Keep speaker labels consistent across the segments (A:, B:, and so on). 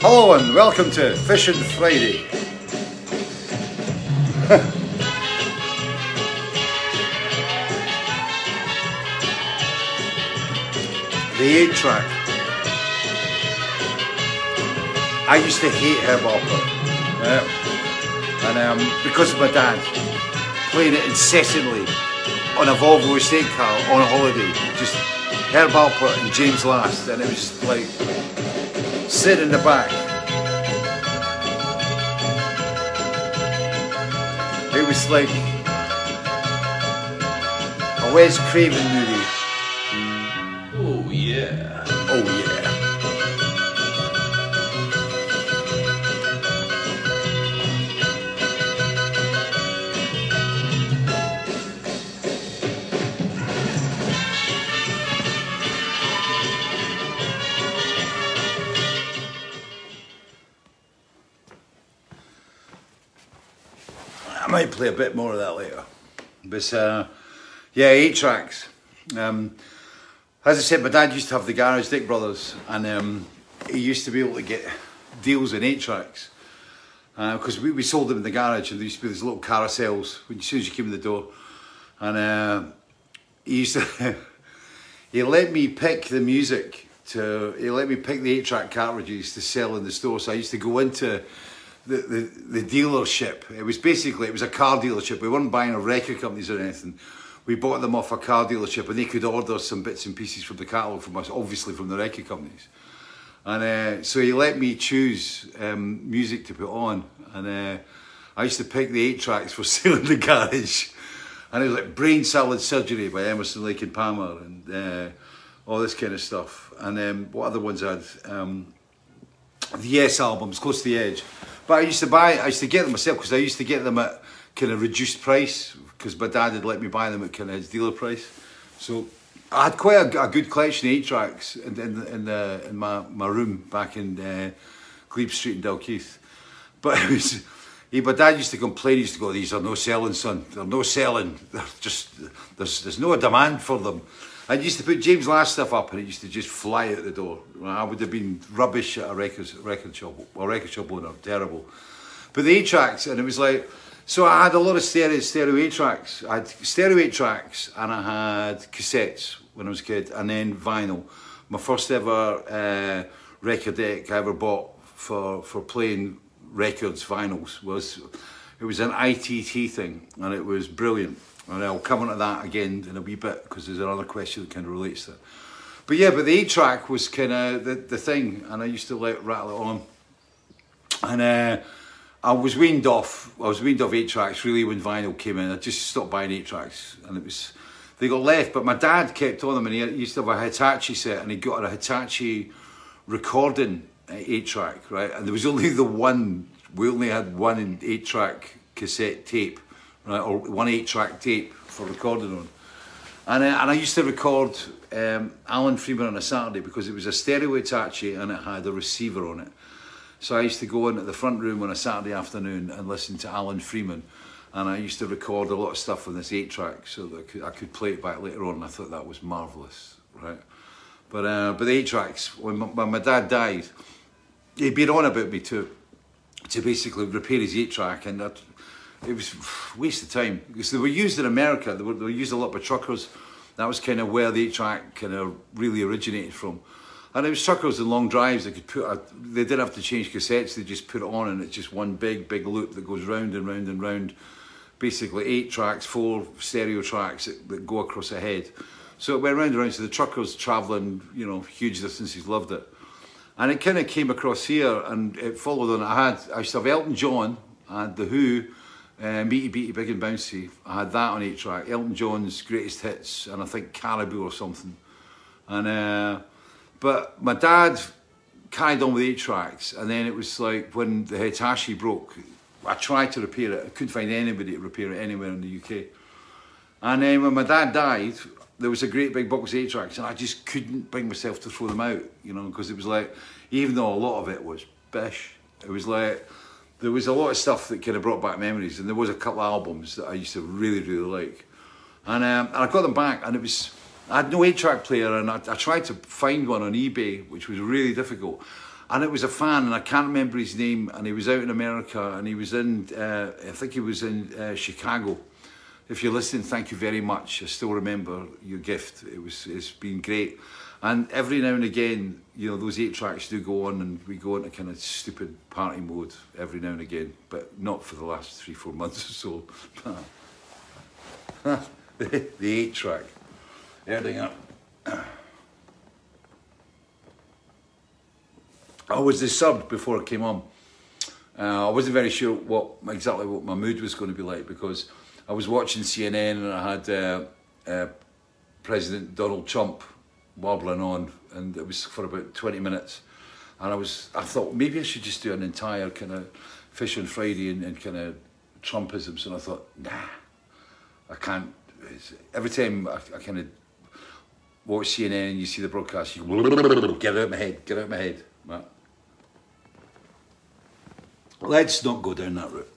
A: Hello and welcome to Fish on Friday. the 8 track. I used to hate Herb Alpert. Yeah. And um, because of my dad playing it incessantly on a Volvo estate car on a holiday, just Herb Alpert and James Last, and it was just like sit in the back. It was like a Wes Craven movie. Might play a bit more of that later. But uh, yeah, eight tracks. Um, as I said, my dad used to have the garage, Dick Brothers, and um, he used to be able to get deals in eight tracks because we, we sold them in the garage, and there used to be these little carousels when as soon as you came in the door, and uh, he used to he let me pick the music to he let me pick the eight track cartridges to sell in the store. So I used to go into the, the, the dealership. It was basically it was a car dealership. We weren't buying a record companies or anything. We bought them off a car dealership, and they could order some bits and pieces from the catalogue from us, obviously from the record companies. And uh, so he let me choose um, music to put on, and uh, I used to pick the eight tracks for sale in the garage. And it was like Brain Salad Surgery by Emerson, Lake and Palmer, and uh, all this kind of stuff. And um, what other ones I had? Um, the Yes albums, Close to the Edge. But I used to buy, I used to get them myself because I used to get them at kind of reduced price because my dad had let me buy them at kind of his dealer price. So I had quite a, a good collection of eight tracks in, in, in, the, in my, my room back in uh, Glebe Street in Dalkeith. But it was, he, my dad used to complain, he used to go, these are no selling, son. They're no selling. They're just, there's, there's no demand for them. I used to put James Last stuff up and it used to just fly out the door. I would have been rubbish at a record, record shop, a record shop owner, terrible. But the eight tracks, and it was like, so I had a lot of stereo, stereo eight tracks. I had stereo eight tracks and I had cassettes when I was a kid, and then vinyl. My first ever uh, record deck I ever bought for, for playing records, vinyls, was it was an ITT thing, and it was brilliant. And I'll come on to that again in a wee bit because there's another question that kind of relates to it. But yeah, but the eight track was kind of the, the thing, and I used to let rattle it on. And uh, I was weaned off. I was weaned off eight tracks really when vinyl came in. I just stopped buying eight tracks, and it was they got left. But my dad kept on them, and he used to have a Hitachi set, and he got a Hitachi recording eight track, right? And there was only the one. We only had one eight track cassette tape, right, or one eight track tape for recording on. And, uh, and I used to record um, Alan Freeman on a Saturday because it was a stereo Hitachi and it had a receiver on it. So I used to go into the front room on a Saturday afternoon and listen to Alan Freeman. And I used to record a lot of stuff on this eight track so that I could, I could play it back later on. And I thought that was marvellous, right? But, uh, but the eight tracks, when my, when my dad died, he'd been on about me to, to basically repair his eight track. And that, it was waste of time because they were used in America. They were, they were used a lot by truckers. That was kind of where the eight track kind of really originated from. And it was truckers and long drives. They could put, a, they didn't have to change cassettes. They just put it on, and it's just one big, big loop that goes round and round and round. Basically, eight tracks, four stereo tracks that, that go across a head. So it went round and round. So the truckers travelling, you know, huge distances loved it. And it kind of came across here, and it followed on. I had, I used to have Elton John, and the Who, uh, Meaty Beaty Big and Bouncy. I had that on eight track. Elton John's greatest hits, and I think Caribou or something. And uh, but my dad carried on with eight tracks, and then it was like when the Hitachi broke. I tried to repair it. I couldn't find anybody to repair it anywhere in the UK. And then when my dad died, there was a great big box of eight tracks, and I just couldn't bring myself to throw them out, you know, because it was like, even though a lot of it was bish, it was like there was a lot of stuff that kind of brought back memories, and there was a couple of albums that I used to really, really like. And, um, and I got them back, and it was, I had no 8 track player, and I, I, tried to find one on eBay, which was really difficult. and it was a fan, and I can't remember his name, and he was out in America, and he was in, uh, I think he was in uh, Chicago. If you're listening, thank you very much. I still remember your gift. It was, it's been great. And every now and again, you know, those eight tracks do go on, and we go into kind of stupid party mode every now and again, but not for the last three, four months or so. the, eight track. Erdinger. I was disturbed before it came on. Uh, I wasn't very sure what exactly what my mood was going to be like because I was watching CNN and I had uh, uh, President Donald Trump wobbling on, and it was for about twenty minutes. And I was, I thought maybe I should just do an entire kind of Fish on Friday and, and kind of Trumpisms, and I thought, nah, I can't. It's, every time I, I kind of watch CNN and you see the broadcast, you get out of my head, get out of my head. Right. Let's not go down that route.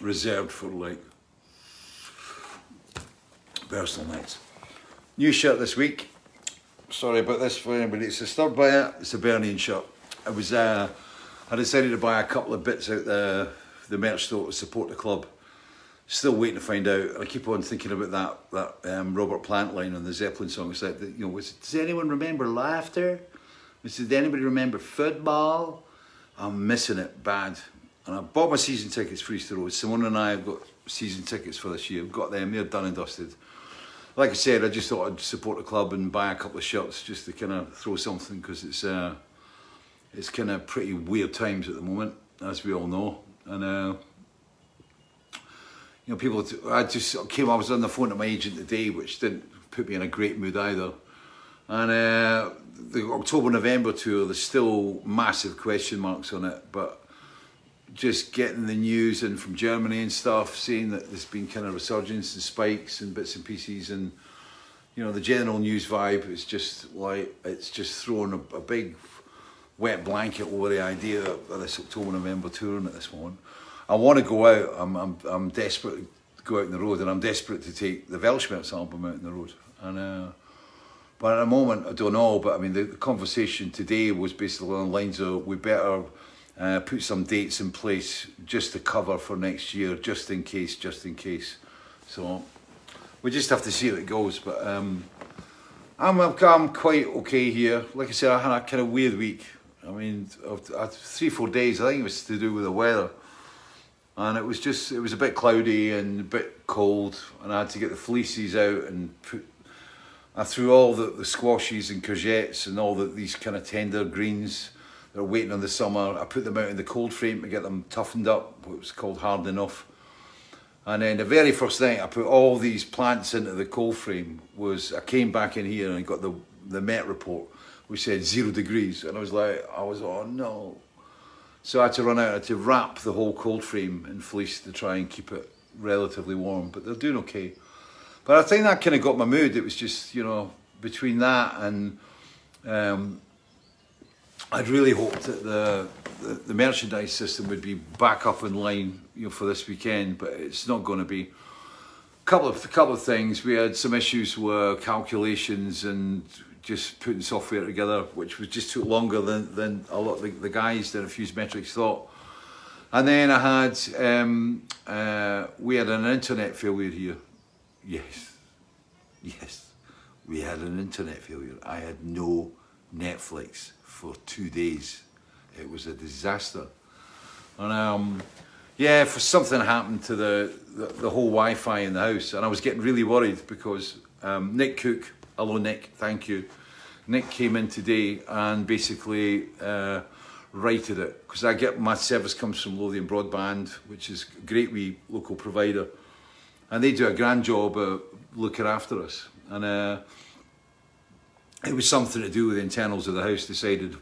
A: Reserved for like personal nights. New shirt this week. Sorry about this for anybody that's disturbed by it. It's a Bernian shirt. I was uh, I decided to buy a couple of bits out the the merch store to support the club. Still waiting to find out. I keep on thinking about that that um, Robert Plant line on the Zeppelin song. It's like you know, was, does anyone remember laughter? Does anybody remember football? I'm missing it bad. And I bought my season tickets for Easter Road. Simone and I have got season tickets for this year. We've got them. They're done and dusted. Like I said, I just thought I'd support the club and buy a couple of shirts just to kind of throw something because it's uh, it's kind of pretty weird times at the moment, as we all know. And uh, you know, people. I just came. I was on the phone to my agent today, which didn't put me in a great mood either. And uh, the October November tour, there's still massive question marks on it, but just getting the news and from Germany and stuff, seeing that there's been kind of resurgence and spikes and bits and pieces, and you know the general news vibe is just like it's just throwing a, a big wet blanket over the idea of this October November touring at this moment. I want to go out. I'm I'm I'm desperate to go out on the road, and I'm desperate to take the Weltschmerz album out on the road, and. Uh, but at the moment, I don't know. But I mean, the, the conversation today was basically on lines of we better uh, put some dates in place just to cover for next year, just in case, just in case. So we just have to see how it goes. But um, I'm, I'm quite okay here. Like I said, I had a kind of weird week. I mean, three, four days, I think it was to do with the weather. And it was just, it was a bit cloudy and a bit cold. And I had to get the fleeces out and put, I threw all the, the squashes and courgettes and all the, these kind of tender greens they're waiting on the summer. I put them out in the cold frame to get them toughened up, what was called hard enough. And then the very first night I put all these plants into the cold frame was I came back in here and got the the Met report which said zero degrees and I was like I was oh no. So I had to run out, I had to wrap the whole cold frame in fleece to try and keep it relatively warm, but they're doing okay. But I think that kind of got my mood. It was just, you know, between that and um, I'd really hoped that the, the, the merchandise system would be back up in line, you know, for this weekend, but it's not going to be. A couple of couple of things. We had some issues with calculations and just putting software together, which was just took longer than, than a lot the, the guys that a Fuse Metrics thought. And then I had um, uh, we had an internet failure here. Yes, yes, we had an internet failure. I had no Netflix for two days. It was a disaster. And um, yeah, for something happened to the, the, the whole Wi-Fi in the house, and I was getting really worried because um, Nick Cook, hello Nick, thank you. Nick came in today and basically uh, righted it because I get my service comes from Lothian Broadband, which is a great wee local provider, and they do a grand job of looking after us. And uh, it was something to do with the internals of the house decided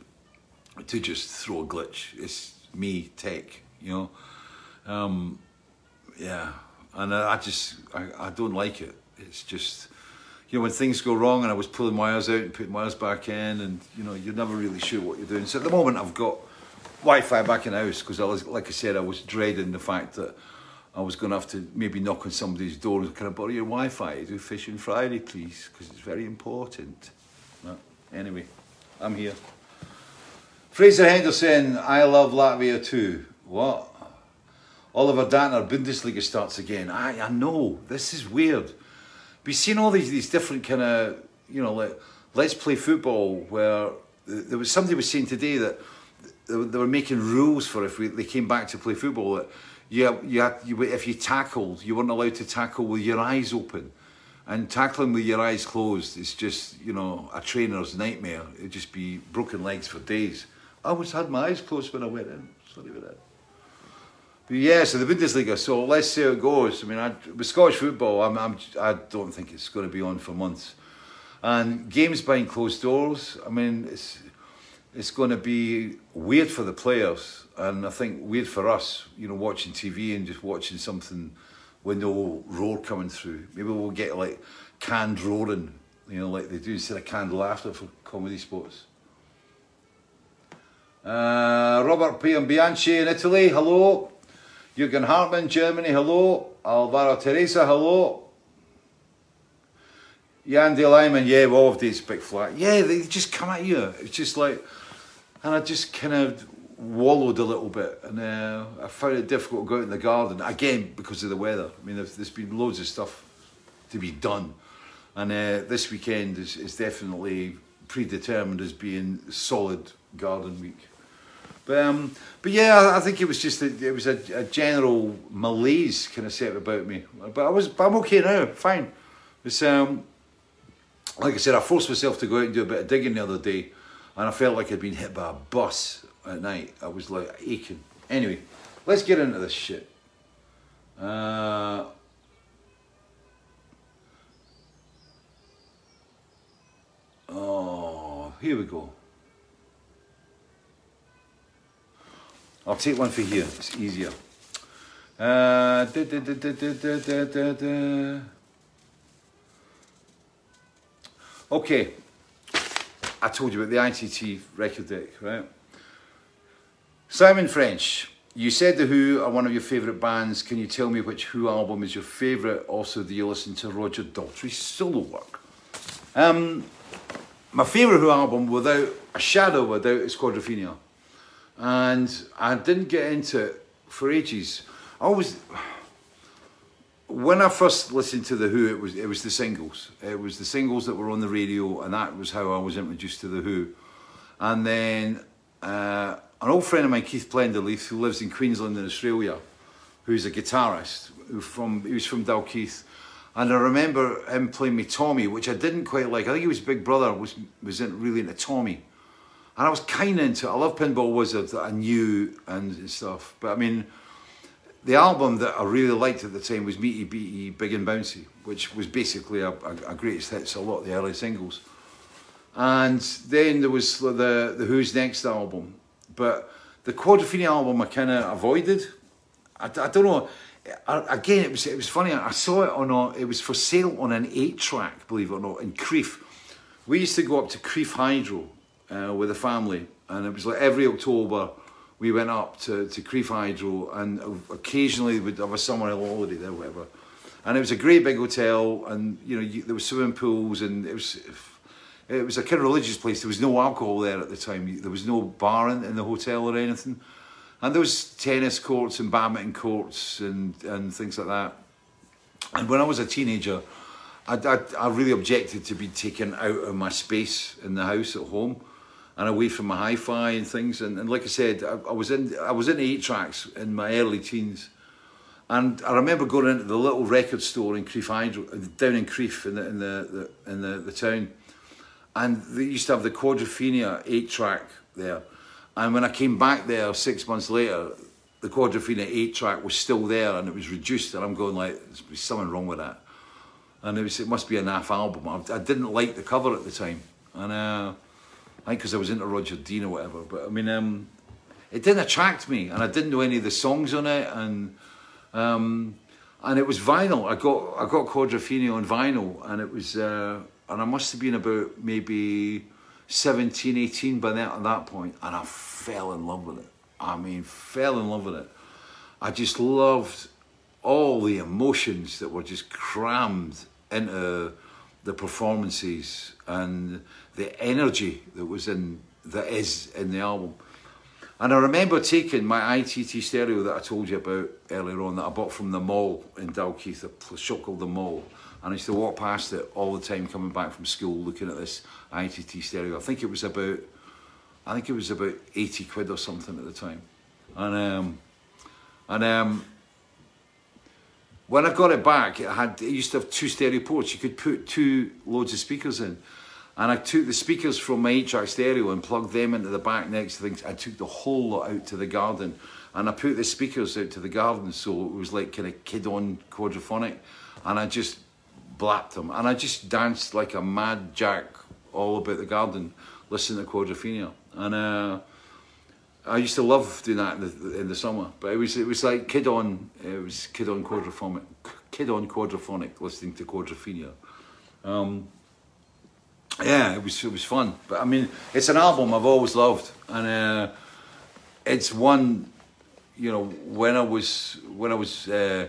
A: to just throw a glitch. It's me, tech, you know. Um, yeah, and I, I just, I, I don't like it. It's just, you know, when things go wrong and I was pulling wires out and putting wires back in and, you know, you're never really sure what you're doing. So at the moment I've got Wi-Fi back in the house because I was, like I said, I was dreading the fact that I was going to have to maybe knock on somebody's door and can I borrow your Wi-Fi? Do Fish on Friday, please, because it's very important. Anyway, I'm here. Fraser Henderson, I love Latvia too. What? Oliver Dantner, Bundesliga starts again. I, I know, this is weird. We've seen all these, these different kind of, you know, like, let's play football where there was somebody was saying today that they were making rules for if we, they came back to play football that you, you, you, if you tackled, you weren't allowed to tackle with your eyes open. And tackling with your eyes closed is just, you know, a trainer's nightmare. It'd just be broken legs for days. I always had my eyes closed when I went in. Sorry about that. But yeah, so the Bundesliga. So let's see how it goes. I mean, I, with Scottish football, I'm, I'm, I don't think it's going to be on for months. And games behind closed doors. I mean, it's it's going to be weird for the players, and I think weird for us. You know, watching TV and just watching something with no roar coming through. Maybe we'll get like canned roaring, you know, like they do instead of canned laughter for comedy sports. Uh, Robert P. and Bianchi in Italy, hello. Jürgen Hartmann, Germany, hello. Alvaro Teresa, hello. Yandy Lyman, yeah, all of these big flat. Yeah, they just come at you. It's just like, and I just kind of wallowed a little bit, and uh, I found it difficult to go out in the garden again because of the weather. I mean, there's, been loads of stuff to be done, and uh, this weekend is, is definitely predetermined as being solid garden week. But um, but yeah, I think it was just a, it was a, a general malaise kind of set about me. But I was but I'm okay now, fine. It's um, like I said, I forced myself to go out and do a bit of digging the other day, and I felt like I'd been hit by a bus at night. I was like aching. Anyway, let's get into this shit. Uh, oh, here we go. I'll take one for here, it's easier. Uh, da, da, da, okay, I told you about the ITT record deck, right? Simon French, you said The Who are one of your favourite bands. Can you tell me which Who album is your favourite? Also, do you listen to Roger Daltrey's solo work? Um, my favourite Who album, without a shadow of a doubt, is Quadrophenia. And I didn't get into it for ages. I always, when I first listened to The Who, it was, it was the singles. It was the singles that were on the radio, and that was how I was introduced to The Who. And then, uh, an old friend of mine, Keith Plenderleith, who lives in Queensland in Australia, who's a guitarist, who from he was from Dalkeith, and I remember him playing me Tommy, which I didn't quite like. I think he was Big Brother was was in, really into Tommy, and I was kind of into it. I love Pinball Wizard that I knew and stuff, but I mean, the album that I really liked at the time was Meaty Beaty Big and Bouncy, which was basically a, a, a greatest hits, a lot of the early singles. And then there was the the Who's Next album, but the Quadrophenia album I kind of avoided. I, I, don't know. I, again, it was it was funny. I saw it on a. It was for sale on an eight track, believe it or not, in Crieff. We used to go up to Crieff Hydro uh, with the family, and it was like every October we went up to to Crieff Hydro, and occasionally we'd have a summer holiday there, whatever. And it was a great big hotel, and you know you, there was swimming pools, and it was it was a kind of religious place. There was no alcohol there at the time. There was no bar in, in the hotel or anything. And there was tennis courts and badminton courts and, and things like that. And when I was a teenager, I, I, I really objected to be taken out of my space in the house at home and away from my hi-fi and things. And, and like I said, I, I was in I was in eight tracks in my early teens. And I remember going into the little record store in Crieff Hydro, uh, down in Crieff in the in the, the in the, the town and they used to have the Quadrophenia eight track there. And when I came back there six months later, the Quadrophenia eight track was still there and it was reduced. And I'm going like, there's something wrong with that. And it was, it must be a naff album. I, I didn't like the cover at the time, and uh, I think because I was into Roger Dean or whatever. But I mean, um, it didn't attract me, and I didn't know any of the songs on it, and um, and it was vinyl. I got I got Quadrophenia on vinyl, and it was. Uh, and I must have been about maybe 17, 18 by then, at that point, and I fell in love with it. I mean, fell in love with it. I just loved all the emotions that were just crammed into the performances and the energy that was in that is in the album. And I remember taking my ITT stereo that I told you about earlier on that I bought from the mall in Dalkeith, a shop called the Mall. And I used to walk past it all the time coming back from school looking at this ITT stereo. I think it was about, I think it was about 80 quid or something at the time. And um, and um, when I got it back, it had it used to have two stereo ports. You could put two loads of speakers in. And I took the speakers from my 8-track stereo and plugged them into the back next to things. I took the whole lot out to the garden and I put the speakers out to the garden so it was like kind of kid-on quadraphonic and I just blapped them and I just danced like a mad jack all about the garden listening to quadrophenia and uh, I used to love doing that in the, in the summer but it was it was like kid on it was kid on quadraphonic kid on quadraphonic listening to quadrophenia um, yeah, it was it was fun. But I mean, it's an album I've always loved, and uh, it's one. You know, when I was when I was uh,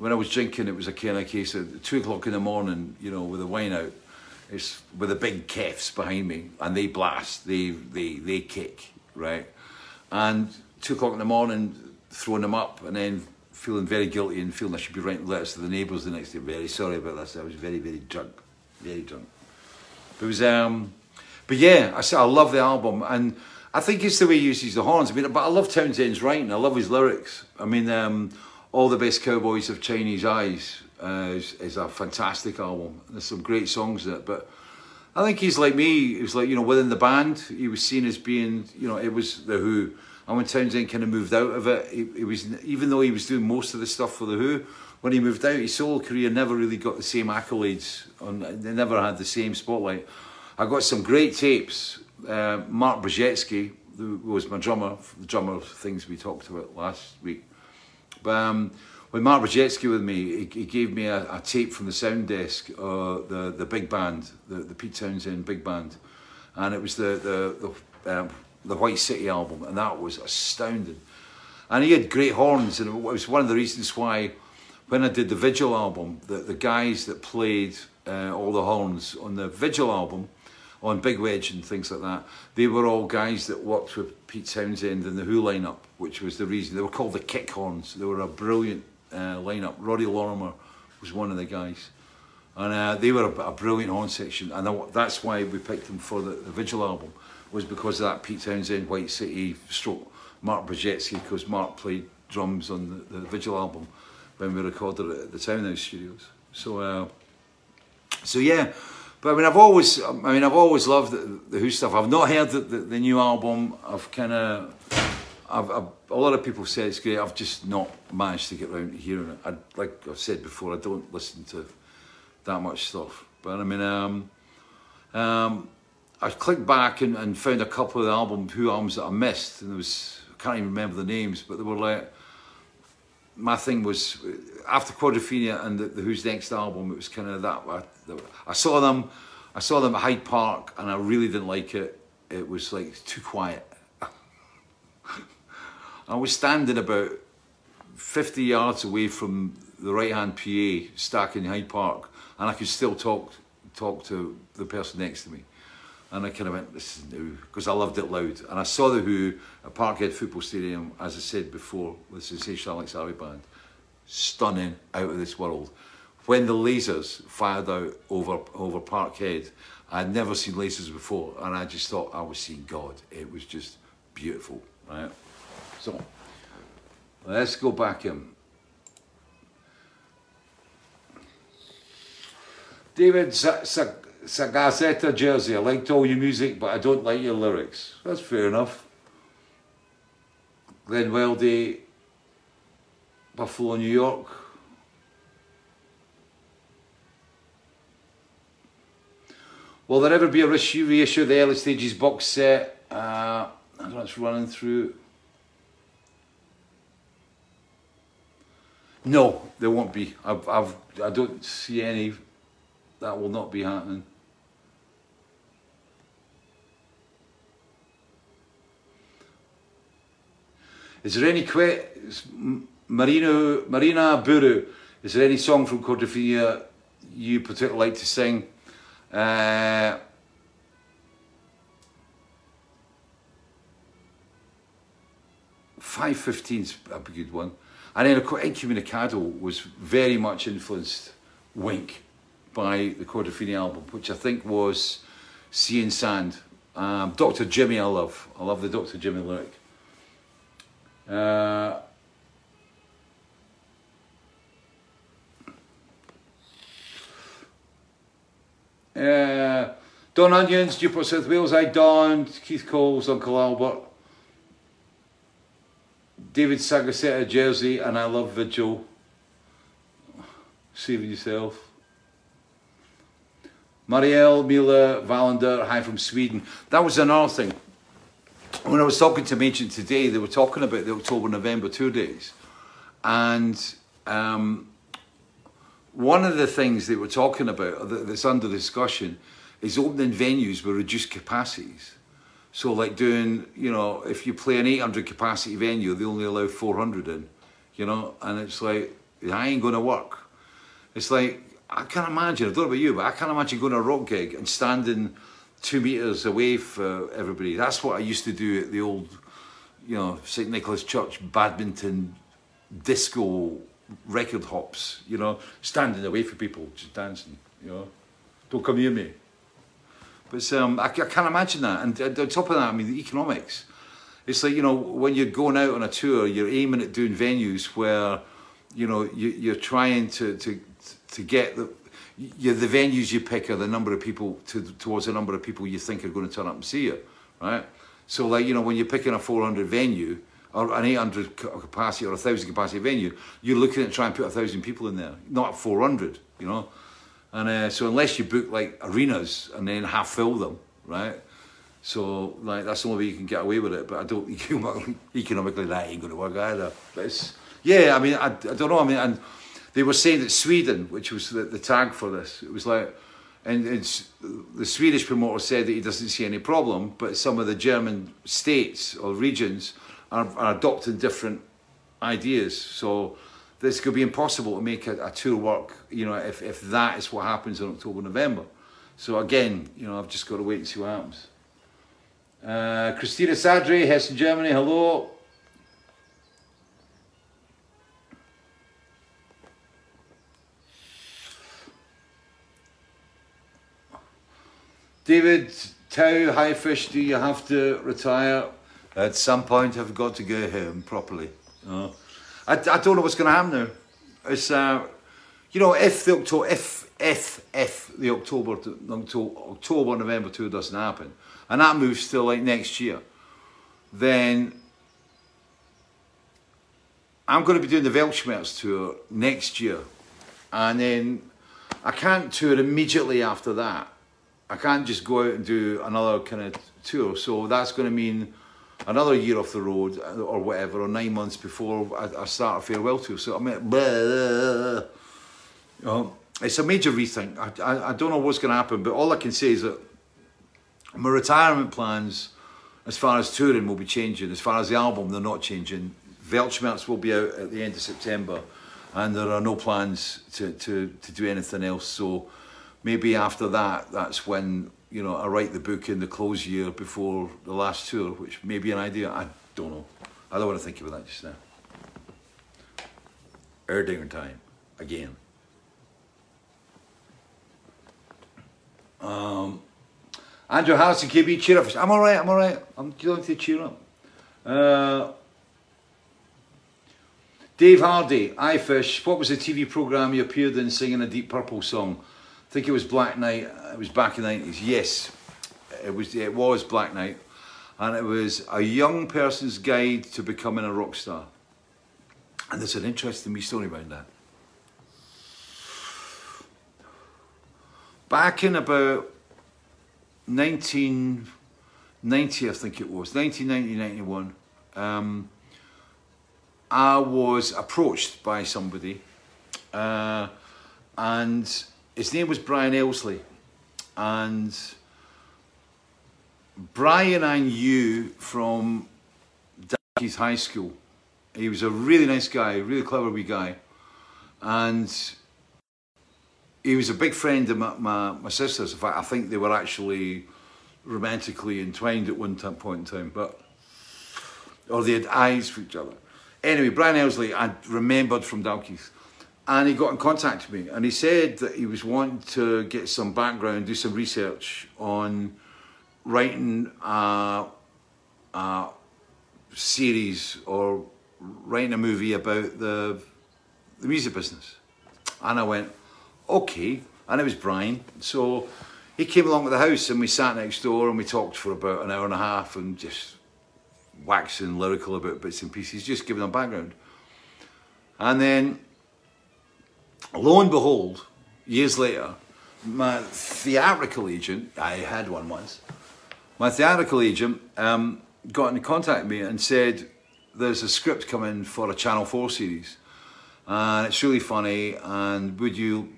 A: when I was drinking, it was a kind of case of two o'clock in the morning. You know, with the wine out, it's with the big kefs behind me, and they blast, they they they kick, right, and two o'clock in the morning, throwing them up, and then feeling very guilty and feeling I should be writing letters to the neighbours the next day. Very sorry about this. I was very very drunk, very drunk. But it was, um, but yeah, I said I love the album, and I think it's the way he uses the horns. I mean, but I love Townshend's writing. I love his lyrics. I mean, um, all the best cowboys have Chinese eyes uh, is, is, a fantastic album. There's some great songs in it, but I think he's like me. He was like you know within the band, he was seen as being you know it was the Who. And when Townshend kind of moved out of it, he was even though he was doing most of the stuff for the Who, when he moved out, his solo career never really got the same accolades. On, they never had the same spotlight. I got some great tapes. Uh, Mark Brzezicki, who was my drummer, the drummer of things we talked about last week. Um, when Mark Brzezicki with me, he, he gave me a, a, tape from the sound desk, uh, the the big band, the, the Pete Townshend big band, and it was the the the, um, the White City album, and that was astounding. And he had great horns, and it was one of the reasons why when I did the Vigil album, the, the guys that played uh, all the horns on the Vigil album, on Big Wedge and things like that, they were all guys that worked with Pete Townshend and the Who lineup, which was the reason. They were called the Kick Horns. They were a brilliant uh, lineup. Roddy Lorimer was one of the guys. And uh, they were a, a, brilliant horn section, and that's why we picked them for the, the Vigil album, was because of that Pete Townshend, White City, stroke Mark Brzezicki, because Mark played drums on the, the Vigil album when we recorded it at the Townhouse Studios. So, uh, so yeah. But I mean, I've always, I mean, I've always loved the, the Who stuff. I've not heard the, the, the new album. I've kind of, I've, I've, a lot of people say it's great. I've just not managed to get around to hearing it. I, like I've said before, I don't listen to that much stuff. But I mean, um, um, I clicked back and, and found a couple of the album Who albums that I missed, and there was I can't even remember the names, but they were like my thing was after Quadrophenia and the, the, Who's Next album, it was kind of that. I, I, saw them, I saw them at Hyde Park, and I really didn't like it. It was like too quiet. I was standing about 50 yards away from the right hand PA stack in Hyde Park, and I could still talk talk to the person next to me. And I kind of went, this is new, because I loved it loud. And I saw The Who at Parkhead Football Stadium, as I said before, with Sensational Alex Harvey Band. Stunning, out of this world. When the lasers fired out over, over Parkhead, I'd never seen lasers before, and I just thought I was seeing God. It was just beautiful, right? So, let's go back in. David Sagazeta jersey. I liked all your music, but I don't like your lyrics. That's fair enough. Glenn Weldy, Buffalo, New York. Will there ever be a reissue of the early stages box set? Uh, I don't know, it's running through. No, there won't be. I've, I've, I don't see any. That will not be happening. Is there any que- Marino, Marina Buru, is there any song from Quadrophenia you particularly like to sing? Uh, Five fifteen's a good one, and then of course incommunicado was very much influenced Wink by the Quadrophenia album, which I think was Sea and Sand. Um, Dr. Jimmy, I love. I love the Dr. Jimmy lyric. Uh, uh, Don Onions, Newport South Wales, I Don, Keith Cole's Uncle Albert, David Sagasetta, Jersey, and I Love Vigil. Saving Yourself. Marielle Mila Valander, hi from Sweden. That was another thing. When I was talking to Agent today, they were talking about the October November tour days. And um, one of the things they were talking about that's under discussion is opening venues with reduced capacities. So, like doing, you know, if you play an 800 capacity venue, they only allow 400 in, you know, and it's like, I ain't going to work. It's like, I can't imagine, I don't know about you, but I can't imagine going to a rock gig and standing two metres away for everybody. That's what I used to do at the old, you know, St. Nicholas Church badminton disco record hops, you know, standing away for people, just dancing, you know. Don't come near me. But um, I, I can't imagine that. And on top of that, I mean, the economics. It's like, you know, when you're going out on a tour, you're aiming at doing venues where, you know, you, you're trying to, to to get the you, the venues you pick are the number of people to, towards the number of people you think are going to turn up and see you, right? So like you know when you're picking a 400 venue or an 800 capacity or a thousand capacity venue, you're looking at trying to put a thousand people in there, not 400, you know. And uh, so unless you book like arenas and then half fill them, right? So like that's the only way you can get away with it. But I don't economically that ain't going to work either. But it's yeah, I mean I, I don't know. I mean and they were saying that Sweden, which was the, the tag for this, it was like, and the Swedish promoter said that he doesn't see any problem, but some of the German states or regions are, are adopting different ideas. So this could be impossible to make a, a, tour work, you know, if, if that is what happens in October, November. So again, you know, I've just got to wait and see what happens. Uh, Christina Sadri, Hessen, Germany, hello. David Tau, high fish, do you have to retire? At some point, I've got to go home properly. I, I don't know what's going to happen now. It's, uh, you know, if the October, if, if, if the October, October, November tour doesn't happen, and that moves till like next year, then I'm going to be doing the Weltschmerz tour next year. And then I can't tour immediately after that I can't just go out and do another kind of tour. So that's going to mean another year off the road uh, or whatever, or nine months before I, I start a farewell tour. So I mean, you know, it's a major rethink. I, I, I don't know what's going to happen, but all I can say is that my retirement plans, as far as touring, will be changing. As far as the album, they're not changing. Weltschmerz will be out at the end of September, and there are no plans to, to, to do anything else. So maybe after that, that's when you know I write the book in the close year before the last tour, which may be an idea. I don't know. I don't want to think about that just now. Erdinger time again. Um, Andrew Harrison, KB, cheer up. I'm all right. I'm all right. I'm going to cheer up. Uh, Dave Hardy, iFish. What was the TV program you appeared in singing a Deep Purple song? I think it was Black Night. It was back in the 90s. Yes, it was, it was Black Night. And it was a young person's guide to becoming a rock star. And there's an interesting story behind that. Back in about 1990, I think it was, 1990, 91, um, I was approached by somebody uh, and his name was Brian Elsley. And Brian I knew from Dalkeith High School. He was a really nice guy, really clever wee guy. And he was a big friend of my, my, my sister's. In fact, I think they were actually romantically entwined at one point in time. But or they had eyes for each other. Anyway, Brian Elsley, I remembered from Dalkeith, and he got in contact with me, and he said that he was wanting to get some background, do some research on writing a, a series or writing a movie about the the music business. And I went, okay. And it was Brian. So he came along to the house and we sat next door and we talked for about an hour and a half and just waxing lyrical about bits and pieces, just giving them background. And then, lo and behold, years later, my theatrical agent, I had one once, my theatrical agent um, got in contact with me and said, there's a script coming for a Channel 4 series and it's really funny and would you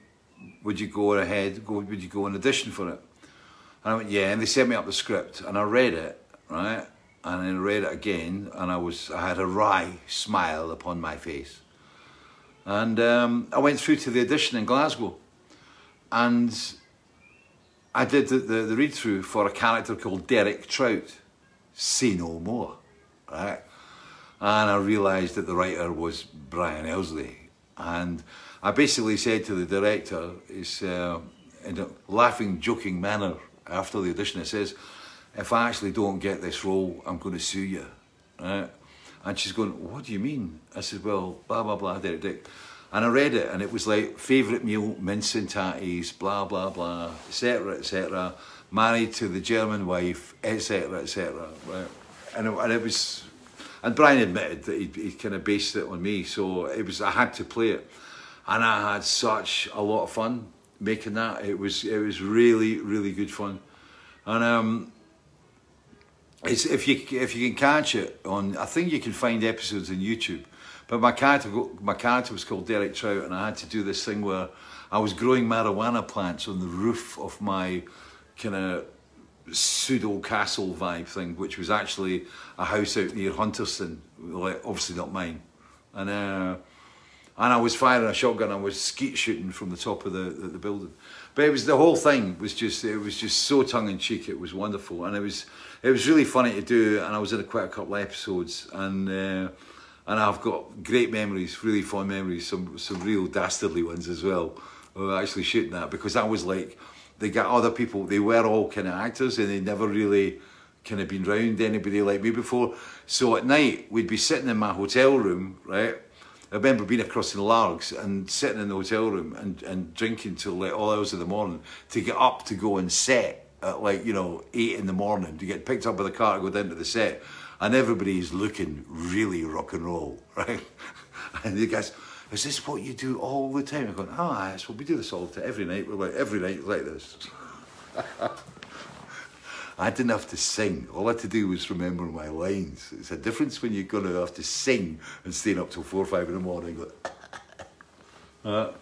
A: would you go ahead go would you go and audition for it? And I went yeah and they sent me up the script and I read it right and I read it again and I was I had a wry smile upon my face and um, I went through to the audition in Glasgow and I did the, the, the read through for a character called Derek Trout say no more right and I realised that the writer was Brian Elsley and I basically said to the director, uh, in a laughing, joking manner after the audition, it says, if I actually don't get this role, I'm going to sue you. Right? And she's going, what do you mean? I said, well, blah, blah, blah, Derek, Derek. And I read it, and it was like, favourite meal, mince and tatties, blah, blah, blah, etc., etc., married to the German wife, etc., etc., right? And it, and it was and Brian admitted that he, he kind of based it on me, so it was I had to play it, and I had such a lot of fun making that. It was it was really really good fun, and um, it's if you if you can catch it on, I think you can find episodes on YouTube. But my character my character was called Derek Trout, and I had to do this thing where I was growing marijuana plants on the roof of my kind of pseudo castle vibe thing, which was actually a house out near Hunterston, like, obviously not mine. And uh, and I was firing a shotgun. I was skeet shooting from the top of the, the, the, building. But it was the whole thing was just it was just so tongue in cheek. It was wonderful, and it was it was really funny to do. And I was in quite a couple of episodes, and uh, and I've got great memories, really fond memories, some some real dastardly ones as well. Of actually shooting that because I was like they got other people, they were all kind of actors and they never really kind of been round anybody like me before. So at night, we'd be sitting in my hotel room, right? I remember being across in Largs and sitting in the hotel room and, and drinking till like all hours of the morning to get up to go and set at like, you know, eight in the morning to get picked up by the car to go down to the set. And everybody's looking really rock and roll, right? And the guys, is this what you do all the time? I'm going, oh, yes, well, we do this all the time, every night. We're like, every night like this. I didn't have to sing. All I had to do was remember my lines. It's a difference when you're going to have to sing and staying up till four or five in the morning. Uh,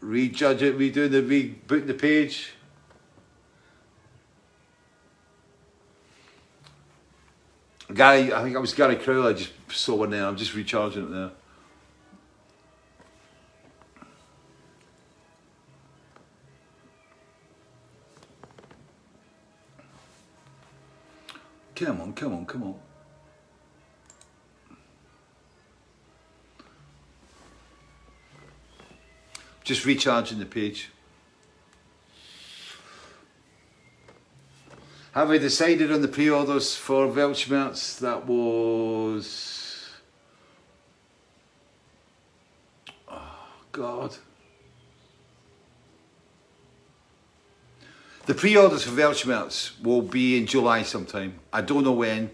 A: rejudge it, redoing the, rebooting the page. Gary, I think I was Gary Crowley, I just saw one there, I'm just recharging it there. Come on, come on, come on. Just recharging the page. Have I decided on the pre-orders for Weltschmerz? That was... Oh, God. The pre-orders for Weltschmerz will be in July sometime. I don't know when.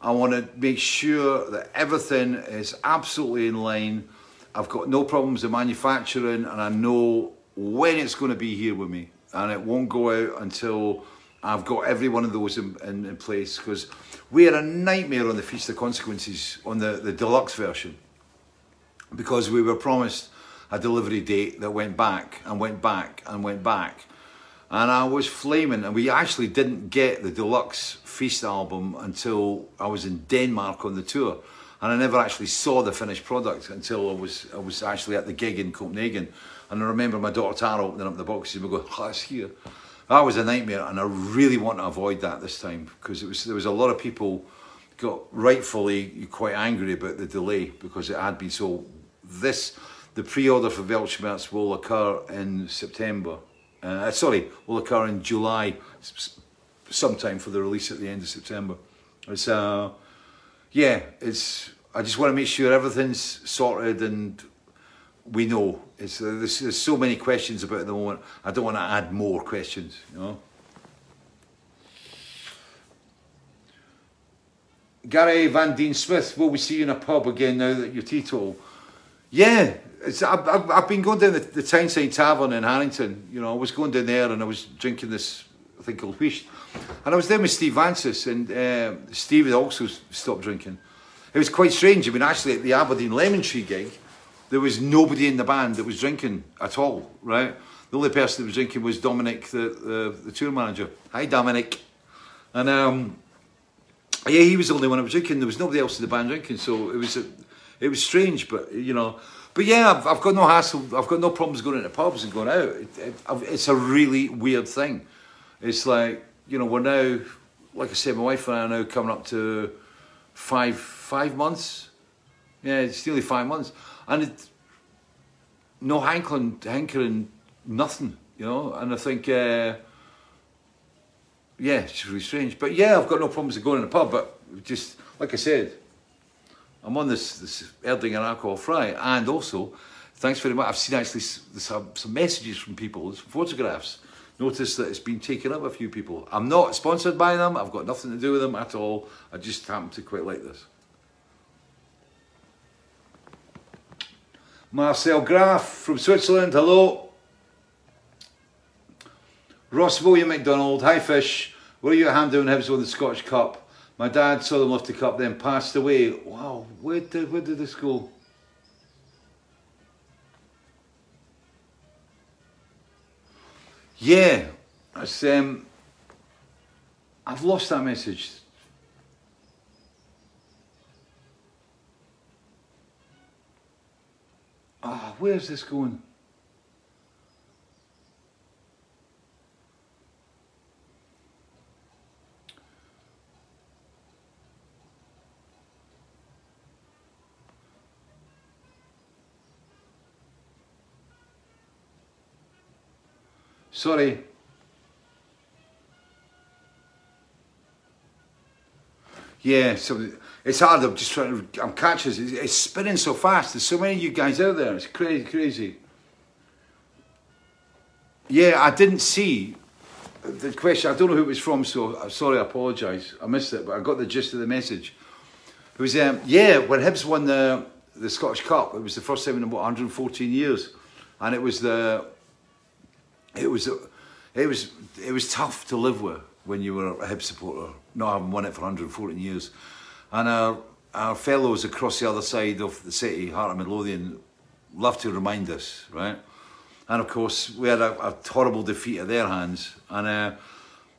A: I want to make sure that everything is absolutely in line. I've got no problems with manufacturing and I know when it's going to be here with me. And it won't go out until I've got every one of those in, in, in place because we had a nightmare on the Feast of Consequences on the, the deluxe version because we were promised a delivery date that went back and went back and went back. And I was flaming, and we actually didn't get the deluxe Feast album until I was in Denmark on the tour. And I never actually saw the finished product until I was I was actually at the gig in Copenhagen. And I remember my daughter Tara opening up the boxes and we go, oh, it's here. That was a nightmare, and I really want to avoid that this time because it was there was a lot of people got rightfully quite angry about the delay because it had been so. This the pre-order for Weltschmerz will occur in September. Uh, sorry, will occur in July, sometime for the release at the end of September. It's uh, yeah, it's. I just want to make sure everything's sorted and we know. It's, uh, there's, there's so many questions about at the moment. I don't want to add more questions, you know. Gary Van Dean Smith, will we see you in a pub again now that you're teetotal? Yeah, I've, I've, I've been going down the, the Tyneside Tavern in Haddington. You know, I was going down there and I was drinking this thing called Wheat. And I was there with Steve Vantsis and uh, Steve had also stopped drinking. It was quite strange. I mean, actually, at the Aberdeen Lemon Tree gig, there was nobody in the band that was drinking at all, right? The only person that was drinking was Dominic, the, the, tour manager. Hi, Dominic. And um, yeah, he was the only one that was drinking. There was nobody else in the band drinking, so it was a, it was strange, but you know. But yeah, I've, I've got no hassle. I've got no problems going into pubs and going out. It, it, it's a really weird thing. It's like you know we're now, like I said, my wife and I are now coming up to five five months. Yeah, it's nearly five months and it, no hankering, hankering, nothing, you know. And I think, uh, yeah, it's really strange. But yeah, I've got no problems with going in a pub. But just like I said, I'm on this this Erdinger Alkoholfrei, and also, thanks very much. I've seen actually some, some messages from people, some photographs. Notice that it's been taken up a few people. I'm not sponsored by them. I've got nothing to do with them at all. I just happen to quite like this. Marcel Graf from Switzerland, hello. Ross William McDonald, hi Fish. Were you at Hampden when Hibs won the Scottish Cup? My dad saw them lift the cup, then passed away. Wow, where did, where did this go? Yeah, um, I've lost that message. Ah, where's this going? Sorry. Yeah, so it's hard. I'm just trying to. I'm catching. It's, it's spinning so fast. There's so many of you guys out there. It's crazy, crazy. Yeah, I didn't see the question. I don't know who it was from, so I'm sorry. I apologise. I missed it, but I got the gist of the message. It was um, yeah when Hibs won the the Scottish Cup. It was the first time in about 114 years, and it was the it was it was it was tough to live with when you were a Hibs supporter, not having won it for 114 years. And our, our fellows across the other side of the city, Heart of Midlothian, love to remind us, right? And of course, we had a, a horrible defeat at their hands. And uh,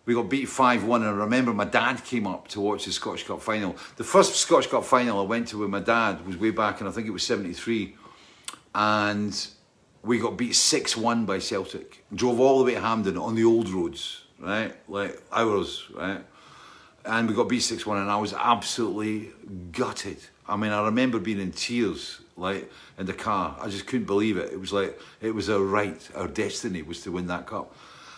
A: we got beat 5 1. And I remember my dad came up to watch the Scottish Cup final. The first Scottish Cup final I went to with my dad was way back, and I think it was 73. And we got beat 6 1 by Celtic. Drove all the way to Hampden on the old roads, right? Like hours, right? And we got B61 and I was absolutely gutted. I mean, I remember being in tears, like in the car. I just couldn't believe it. It was like, it was our right, our destiny was to win that cup.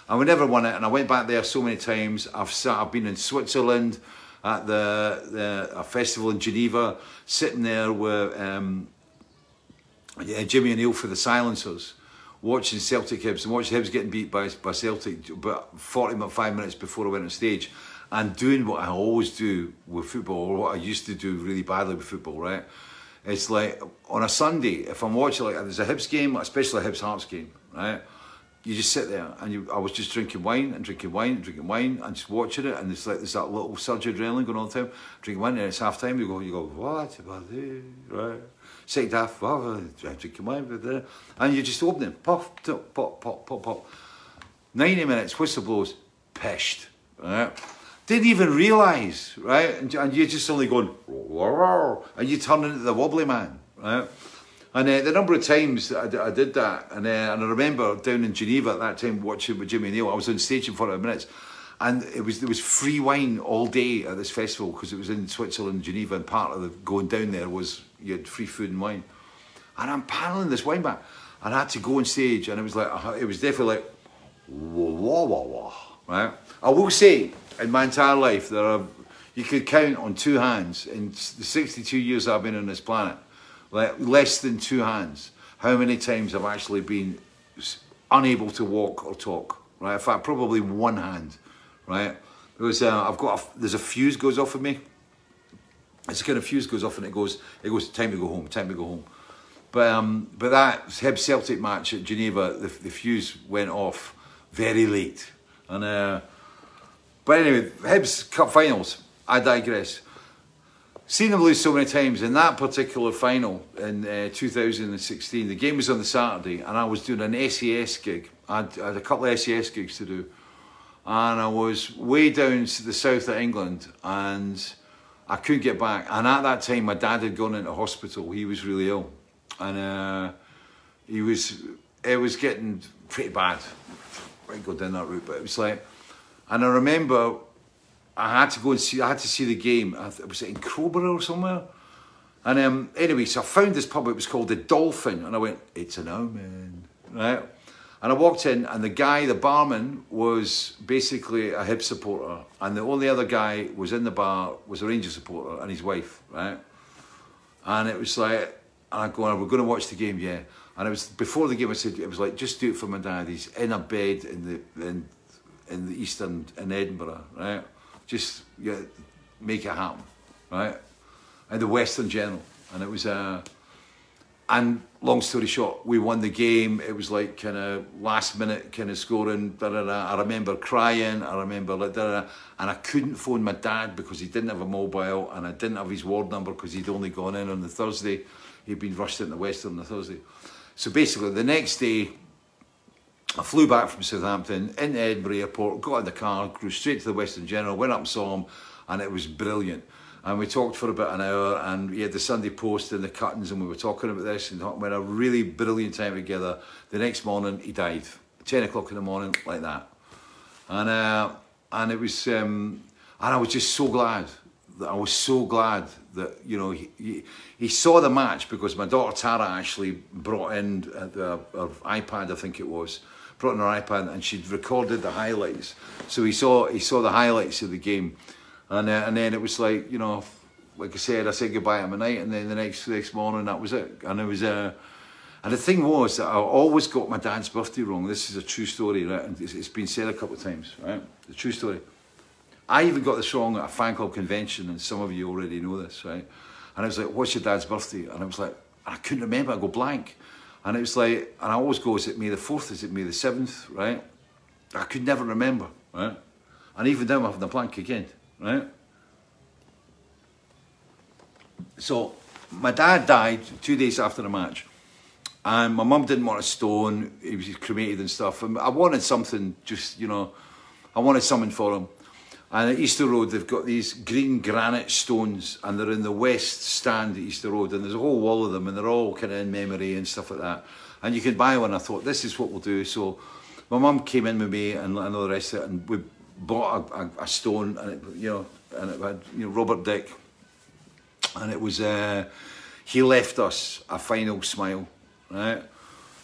A: And we never won it. And I went back there so many times. I've sat, I've been in Switzerland at the, the a festival in Geneva, sitting there with um, yeah, Jimmy O'Neill for the Silencers, watching Celtic Hibs and watching Hibs getting beat by, by Celtic but 45 minutes before I went on stage and doing what I always do with football, or what I used to do really badly with football, right? It's like on a Sunday, if I'm watching like there's a Hibs game, especially a Hibs Hearts game, right? You just sit there and you, I was just drinking wine and drinking wine and drinking wine and just watching it, and it's like there's that little surge of adrenaline going on the time. Drinking wine and it's half time. You go, you go, what about this, right? Second half, well, drinking wine, and you just open it, pop, pop, pop, pop, pop, pop. Ninety minutes, whistle blows, pished, right? Didn't even realise, right? And, and you're just only going, and you turn into the wobbly man, right? And uh, the number of times that I, did that, and, uh, and I remember down in Geneva at that time watching with Jimmy Neal, I was on stage in 40 minutes, and it was there was free wine all day at this festival because it was in Switzerland, Geneva, and part of the going down there was you had free food and wine. And I'm paneling this wine back, and I had to go on stage, and it was like, uh, it was definitely like, wah, wah, wah, wah, right? I will say, in my entire life, there are, you could count on two hands, in the 62 years I've been on this planet, like less than two hands, how many times I've actually been unable to walk or talk, right? In fact, probably one hand, right? Because uh, I've got, a, there's a fuse goes off of me. It's a kind of fuse goes off and it goes, it goes, time to go home, time to go home. But um, but that Hib Celtic match at Geneva, the, the fuse went off very late. And uh, but anyway, Hibs Cup finals. I digress. Seen them lose so many times. In that particular final in uh, 2016, the game was on the Saturday, and I was doing an SES gig. I had, a couple of SES gigs to do, and I was way down to the south of England, and I couldn't get back. And at that time, my dad had gone into hospital. He was really ill, and uh, he was. It was getting pretty bad. I go down that route, but it was like, and I remember I had to go and see. I had to see the game. Th- was it in Crowborough or somewhere? And um, anyway, so I found this pub. It was called the Dolphin, and I went, "It's an omen, right?" And I walked in, and the guy, the barman, was basically a hip supporter, and the only other guy was in the bar was a Ranger supporter and his wife, right? And it was like, and I go, "We're going to watch the game, yeah." And it was before the game. I said, "It was like, just do it for my dad. He's in a bed in the in, in the eastern in Edinburgh, right? Just yeah, make it happen, right?" And the Western General, and it was uh, and long story short, we won the game. It was like kind of last minute kind of scoring. Da, da, da. I remember crying. I remember like da, da. and I couldn't phone my dad because he didn't have a mobile, and I didn't have his ward number because he'd only gone in on the Thursday. He'd been rushed into Western on the Thursday. So basically, the next day, I flew back from Southampton into Edinburgh Airport, got in the car, grew straight to the Western General, went up and saw him, and it was brilliant. And we talked for about an hour, and we had the Sunday Post and the cuttings, and we were talking about this, and we had a really brilliant time together. The next morning, he died, ten o'clock in the morning, like that. And uh, and it was, um, and I was just so glad. I was so glad that you know he, he, he saw the match because my daughter Tara actually brought in uh, the, iPad, I think it was, brought in her iPad, and she'd recorded the highlights. So he saw he saw the highlights of the game, and uh, and then it was like you know, like I said, I said goodbye at midnight, and then the next next morning that was it, and it was uh, and the thing was that I always got my dad's birthday wrong. This is a true story, right? It's, it's been said a couple of times, right? The true story. I even got this wrong at a fan club convention, and some of you already know this, right? And I was like, "What's your dad's birthday?" And I was like, I couldn't remember. I go blank, and it was like, and I always go, "Is it May the fourth? Is it May the seventh? Right? I could never remember, right? And even now I'm having a blank again, right? So my dad died two days after the match. And my mum didn't want a stone. He was cremated and stuff. And I wanted something, just you know, I wanted something for him. And at Easter Road, they've got these green granite stones, and they're in the west stand at Easter Road, and there's a whole wall of them, and they're all kind of in memory and stuff like that. And you can buy one. I thought this is what we'll do. So my mum came in with me and, and all the rest of it, and we bought a, a, a stone, and it, you know, and it had you know Robert Dick, and it was uh, he left us a final smile, right?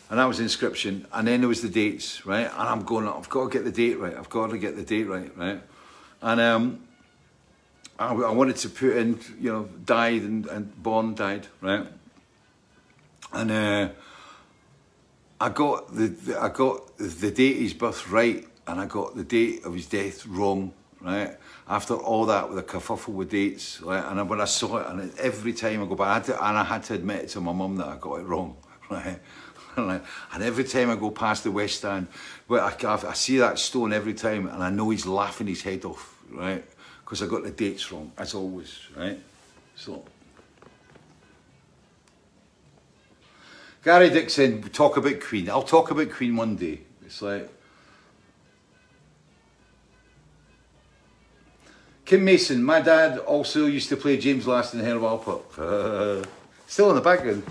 A: And that was the inscription, and then there was the dates, right? And I'm going, I've got to get the date right. I've got to get the date right, right? And um, I, I wanted to put in, you know, died and, and born died, right? And uh, I got the, the I got the date of his birth right, and I got the date of his death wrong, right? After all that with a kerfuffle with dates, right? And when I saw it, and every time I go back, I had to, and I had to admit it to my mum that I got it wrong, right? And, and every time I go past the West Stand, well, I, I see that stone every time, and I know he's laughing his head off, right? Because I got the dates wrong, as always, right? So. Gary Dixon, talk about Queen. I'll talk about Queen one day. It's like. Kim Mason, my dad also used to play James Last in Herb Alpert. Still in the background.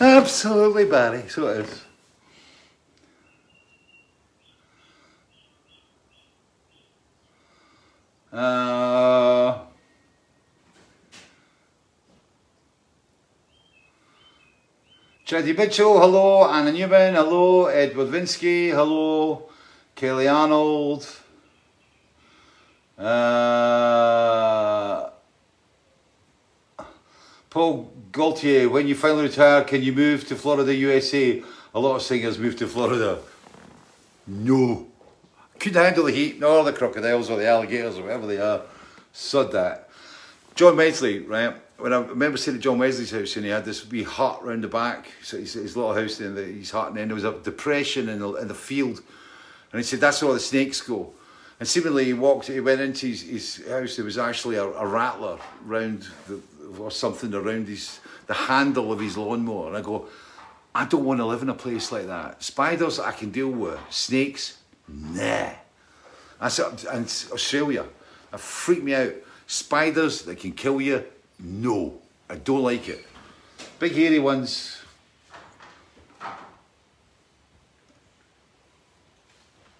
A: Absolutely, Barry. So it is. Uh, Jody Mitchell, hello. Anna Newman, hello. Edward Vinsky, hello. Kelly Arnold. Uh, Paul Gaultier, when you finally retire, can you move to Florida, USA? A lot of singers move to Florida. No. Couldn't handle the heat, nor the crocodiles or the alligators or whatever they are. Sod that. John Wesley, right? When I remember staying at John Wesley's house and he had this wee hut round the back, so his, his little house the, his hut, and then there was a depression in the, in the field. And he said, that's where the snakes go. And seemingly he walked, he went into his, his house, there was actually a, a rattler round the, or something around his, the handle of his lawnmower. And I go, I don't want to live in a place like that. Spiders I can deal with. Snakes, nah. I said, and Australia, that freaked me out. Spiders that can kill you, no. I don't like it. Big hairy ones.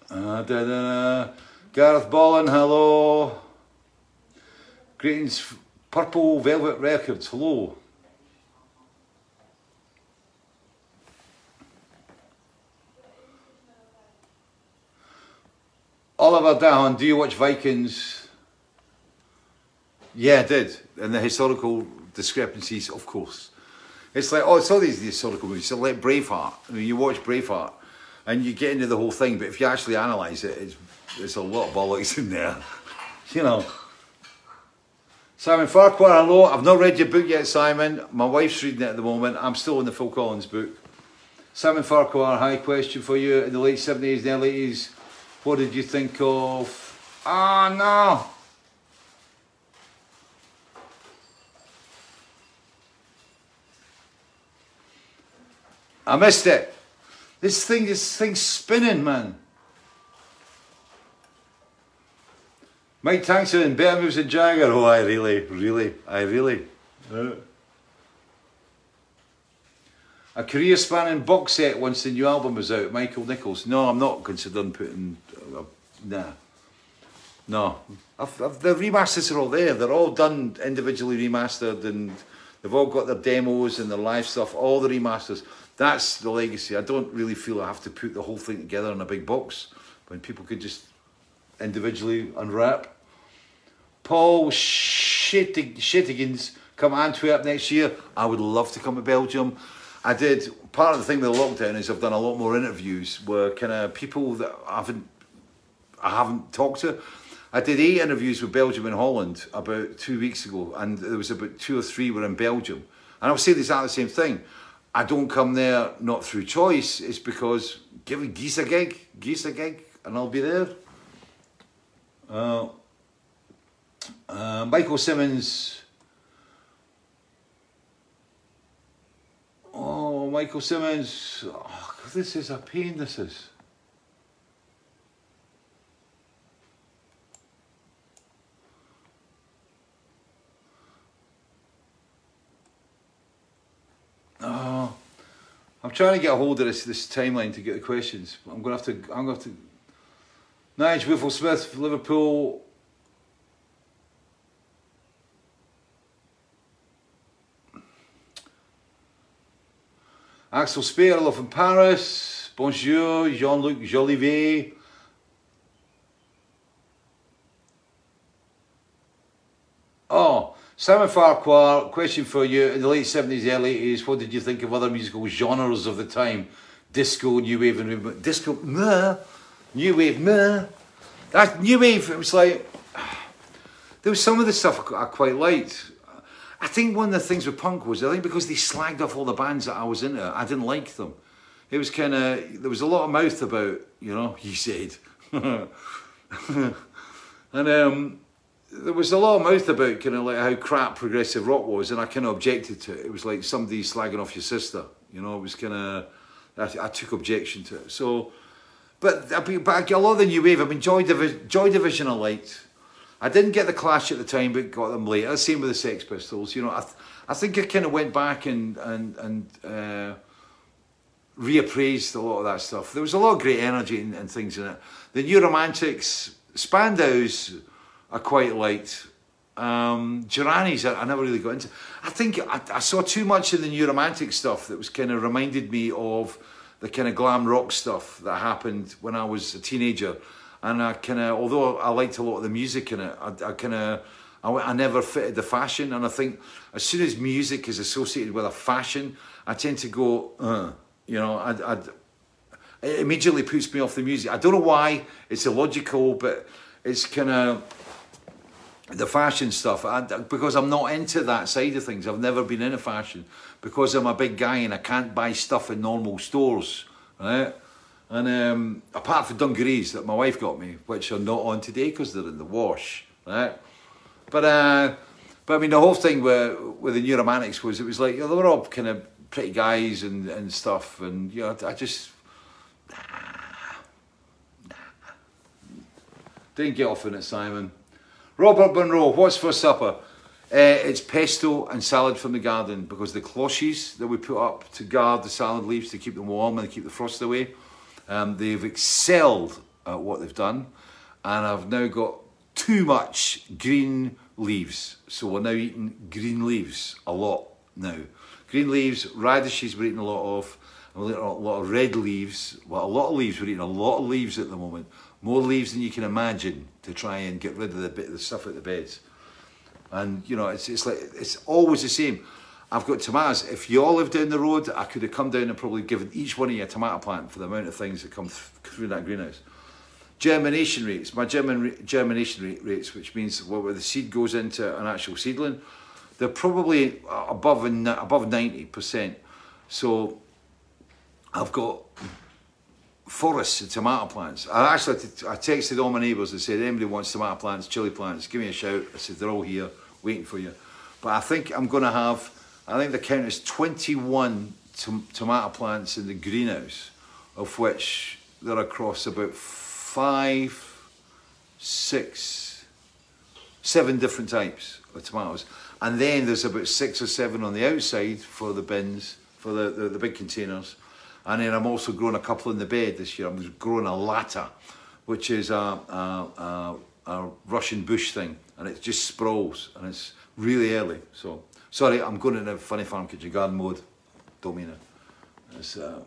A: Uh, da, da, da. Gareth Ballin, hello. Greetings, Purple Velvet Records, hello. Oliver Dahan, do you watch Vikings? Yeah, I did. And the historical discrepancies, of course. It's like, oh, it's all these historical movies. So like Braveheart. I mean, you watch Braveheart and you get into the whole thing, but if you actually analyse it, it's, there's a lot of bollocks in there. you know. Simon Farquhar, hello. I've not read your book yet, Simon. My wife's reading it at the moment. I'm still in the Phil Collins book. Simon Farquhar, high question for you. In the late 70s and early 80s, what did you think of? Ah, oh, no. I missed it. This thing, this thing's spinning, man. Mike Tyson, better moves than Jagger. Oh, I really, really, I really. Uh. A career spanning box set once the new album was out. Michael Nichols. No, I'm not considering putting. Uh, nah. No. I've, I've, the remasters are all there. They're all done individually remastered and they've all got their demos and their live stuff, all the remasters. That's the legacy. I don't really feel I have to put the whole thing together in a big box when people could just individually unwrap. Paul Shittigans come to Antwerp next year. I would love to come to Belgium. I did part of the thing with the lockdown is I've done a lot more interviews where kind of people that I haven't I haven't talked to. I did eight interviews with Belgium and Holland about two weeks ago, and there was about two or three were in Belgium. And I was saying exactly the same thing. I don't come there not through choice. It's because give Geese a gig, Geese a gig, and I'll be there. Uh, uh, Michael Simmons. Oh, Michael Simmons. Oh, this is a pain, this is. Oh, I'm trying to get a hold of this this timeline to get the questions. I'm gonna have to. I'm gonna have to. Nigel Wiffle Smith, Liverpool. Axel Spear, love from Paris. Bonjour, Jean-Luc Jolivet. Oh, Simon Farquhar, question for you. In the late 70s, early 80s, what did you think of other musical genres of the time? Disco, New Wave, and Disco, meh. New Wave, meh. That New Wave, it was like, there was some of the stuff I quite liked. I think one of the things with punk was, I think because they slagged off all the bands that I was into, I didn't like them. It was kind of, there was a lot of mouth about, you know, you said. and um, there was a lot of mouth about kind of like how crap progressive rock was, and I kind of objected to it. It was like somebody slagging off your sister, you know, it was kind of, I, I took objection to it. So, but, but a lot of the new wave, I mean, Joy, Divi Joy Division I liked. I didn't get the Clash at the time, but got them later. Same with the Sex Pistols. You know, I, I think I kind of went back and and and uh, reappraised a lot of that stuff. There was a lot of great energy and, and things in it. The New Romantics, Spandau's, I quite liked. Um, Durrani's, I, I never really got into. I think I, I saw too much of the New Romantic stuff that was kind of reminded me of the kind of glam rock stuff that happened when I was a teenager. And I kind of, although I liked a lot of the music in it, I, I kind of, I, I never fitted the fashion. And I think as soon as music is associated with a fashion, I tend to go, uh, you know, I'd, I'd, it immediately puts me off the music. I don't know why. It's illogical, but it's kind of the fashion stuff. I, because I'm not into that side of things. I've never been into fashion because I'm a big guy and I can't buy stuff in normal stores, right? And um, apart from dungarees that my wife got me, which are not on today because they're in the wash, right? But uh, but I mean, the whole thing with with the New Romantics was it was like you know, they were all kind of pretty guys and and stuff, and you know, I just nah, nah. didn't get off in it, Simon. Robert Monroe, what's for supper? Uh, it's pesto and salad from the garden because the cloches that we put up to guard the salad leaves to keep them warm and keep the frost away, um, they've excelled at what they've done. And I've now got too much green leaves. So we're now eating green leaves a lot now. Green leaves, radishes we're eating a lot of. And we're eating a lot of red leaves. Well, a lot of leaves. We're eating a lot of leaves at the moment. More leaves than you can imagine to try and get rid of the bit of the stuff at the beds. And you know, it's it's like it's always the same. I've got tomatoes. If you all live down the road, I could have come down and probably given each one of you a tomato plant for the amount of things that come th through that greenhouse. Germination rates. My German germination rate, rates, which means where the seed goes into an actual seedling, they're probably above above ninety percent. So I've got forests of tomato plants. I actually I texted all my neighbours and said, anybody wants tomato plants, chili plants, give me a shout. I said, they're all here waiting for you. But I think I'm going to have, I think the count is 21 tom tomato plants in the greenhouse, of which there are across about five, six, seven different types of tomatoes. And then there's about six or seven on the outside for the bins, for the, the, the big containers. And then I'm also growing a couple in the bed this year. I'm growing a lata, which is a, a, a, a Russian bush thing. And it just sprawls and it's really early. So, sorry, I'm going into funny farm kitchen garden mode. Don't mean it. Uh,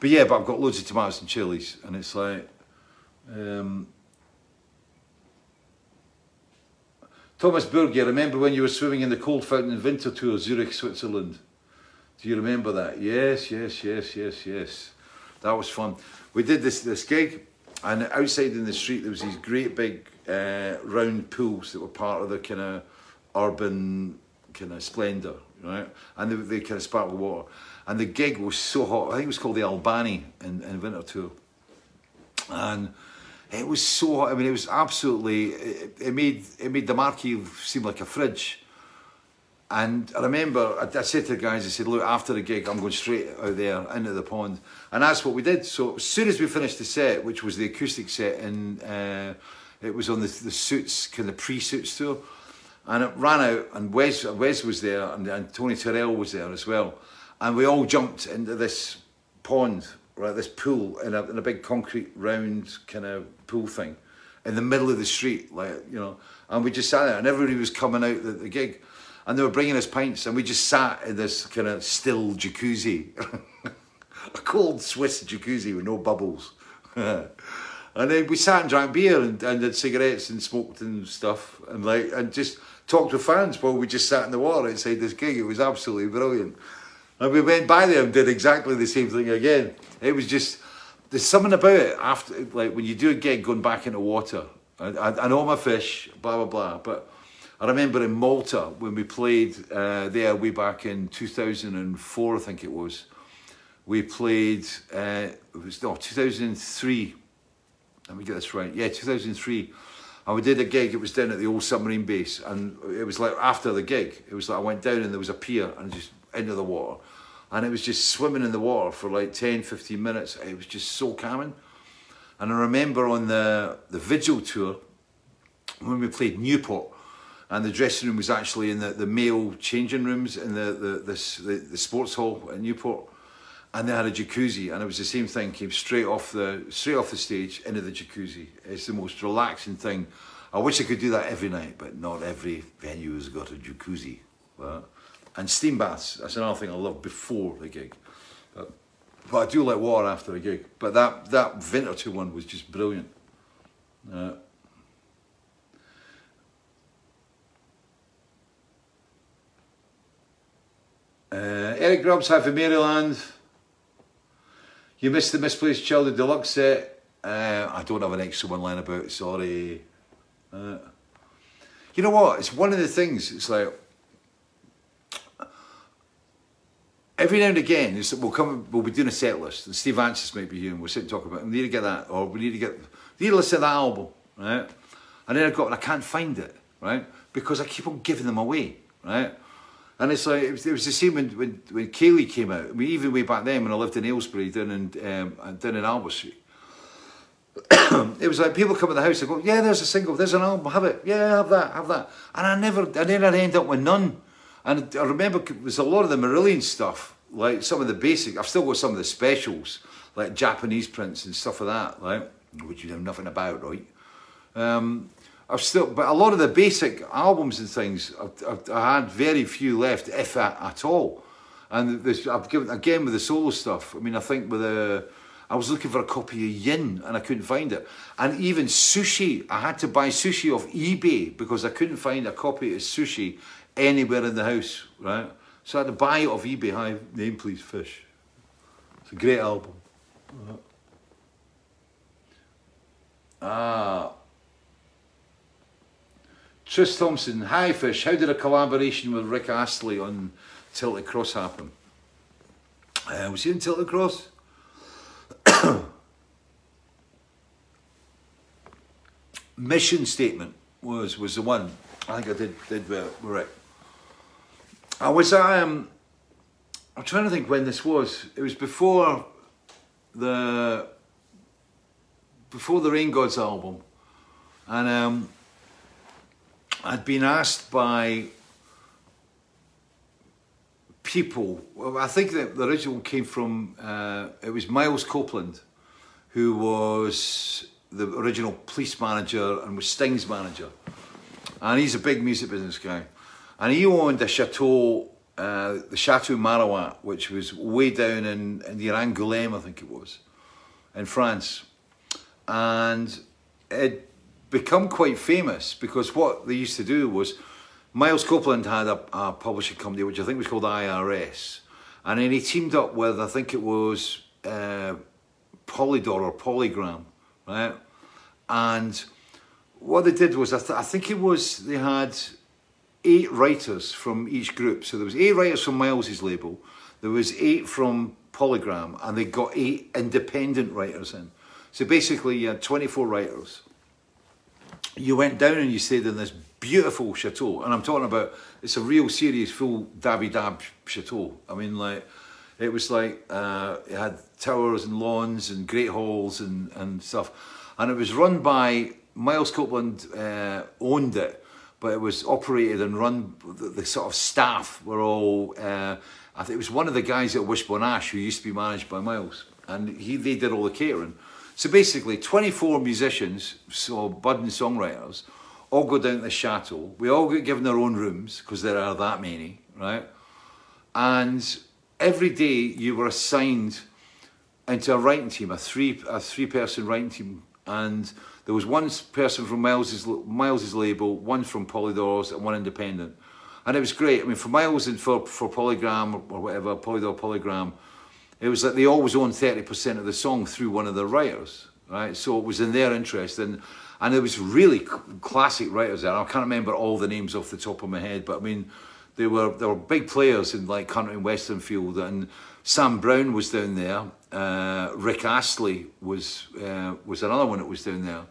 A: but yeah, but I've got loads of tomatoes and chilies and it's like, um, Thomas Burger, remember when you were swimming in the cold fountain in Winterthur, Zurich, Switzerland? Do you remember that? Yes, yes, yes, yes, yes. That was fun. We did this this gig, and outside in the street there was these great big uh, round pools that were part of the kind of urban kind of splendour, right? And they, they kind of sparkled water. And the gig was so hot. I think it was called the Albani in, in Winterthur. And it was so hot. I mean, it was absolutely. It, it made it made the marquee seem like a fridge. And I remember I, I, said to the guys, I said, look, after the gig, I'm going straight out there into the pond. And that's what we did. So as soon as we finished the set, which was the acoustic set, and uh, it was on the, the suits, kind of pre-suits tour, and it ran out, and Wes, Wes was there, and, and Tony Turrell was there as well. And we all jumped into this pond, right, this pool, in a, in a big concrete round kind of pool thing, in the middle of the street, like, you know. And we just sat there, and everybody was coming out the, the gig and they were bringing us pints, and we just sat in this kind of still jacuzzi, a cold Swiss jacuzzi with no bubbles. and then we sat and drank beer and, and did cigarettes and smoked and stuff, and like and just talked to fans while we just sat in the water outside this gig. It was absolutely brilliant. And we went by there and did exactly the same thing again. It was just there's something about it after like when you do a gig going back into water. I, I, I know my fish, blah blah blah, but I remember in Malta when we played uh, there way back in 2004, I think it was. We played, uh, it was no, 2003. Let me get this right. Yeah, 2003. And we did a gig, it was down at the old submarine base. And it was like after the gig, it was like I went down and there was a pier and just into the water. And it was just swimming in the water for like 10, 15 minutes. It was just so calming. And I remember on the, the Vigil tour, when we played Newport, and the dressing room was actually in the, the male changing rooms in the the, this, the the sports hall at Newport, and they had a jacuzzi, and it was the same thing. Came straight off the straight off the stage into the jacuzzi. It's the most relaxing thing. I wish I could do that every night, but not every venue has got a jacuzzi. Right? And steam baths. That's another thing I love before the gig. But, but I do like water after a gig. But that that Winterthur one was just brilliant. Uh, uh, Eric Grubbs, from Maryland. You missed the Misplaced Child Deluxe set. Uh, I don't have an extra one line about, sorry. Uh, you know what? It's one of the things, it's like, every now and again, we'll come, we'll be doing a set list, and Steve Vantsis might be here, and we'll sit and talk about it. We need to get that, or we need to get, we need to listen to that album, right? And then I've got, and I can't find it, right? Because I keep on giving them away, right? And it's like, it was, it was the same when, when, when Kayleigh came out. I mean, even way back then when I lived in Aylesbury, down in, um, down in Albert Street. it was like people come to the house and go, yeah, there's a single, there's an album, have it, yeah, have that, have that. And I never, I never end up with none. And I remember it was a lot of the Marillion stuff, like some of the basic, I've still got some of the specials, like Japanese prints and stuff like that, right? Which you know nothing about, right? Um, I've still, but a lot of the basic albums and things, I've, I've, I had very few left, if at, at all. And this, I've given again with the solo stuff. I mean, I think with the, I was looking for a copy of Yin and I couldn't find it. And even Sushi, I had to buy Sushi off eBay because I couldn't find a copy of Sushi anywhere in the house, right? So I had to buy it off eBay. Hi, name please, Fish. It's a great album. Ah. Tris Thompson, hi Fish, how did a collaboration with Rick Astley on Tilted Cross happen? Uh, was he in Tilted Cross? Mission statement was was the one. I think I did did with Rick. I was um I'm trying to think when this was. It was before the before the Rain Gods album. And um I'd been asked by people. Well, I think that the original came from uh, it was Miles Copeland, who was the original police manager and was Sting's manager, and he's a big music business guy, and he owned a chateau, uh, the Chateau Marouatte, which was way down in, in near Angoulême, I think it was, in France, and it become quite famous because what they used to do was Miles Copeland had a, a publishing company which I think was called IRS, and then he teamed up with I think it was uh, Polydor or Polygram, right? And what they did was I, th- I think it was they had eight writers from each group. So there was eight writers from Miles's label, there was eight from Polygram, and they got eight independent writers in. So basically, you had 24 writers you went down and you stayed in this beautiful chateau, and I'm talking about it's a real serious full dabby dab chateau. I mean, like it was like uh, it had towers and lawns and great halls and and stuff, and it was run by Miles Copeland uh, owned it, but it was operated and run. The, the sort of staff were all. Uh, I think it was one of the guys at Wishbone Ash who used to be managed by Miles, and he they did all the catering. So basically, 24 musicians, so budding songwriters, all go down to the chateau. We all get given our own rooms because there are that many, right? And every day you were assigned into a writing team, a three a three person writing team, and there was one person from Miles's Miles's label, one from Polydor's, and one independent. And it was great. I mean, for Miles and for for Polygram or whatever, Polydor Polygram it was that they always owned 30% of the song through one of the writers, right? So it was in their interest. And, and there was really classic writers there. I can't remember all the names off the top of my head, but I mean, they were, there were big players in like country and western field. And Sam Brown was down there. Uh, Rick Astley was, uh, was another one that was down there.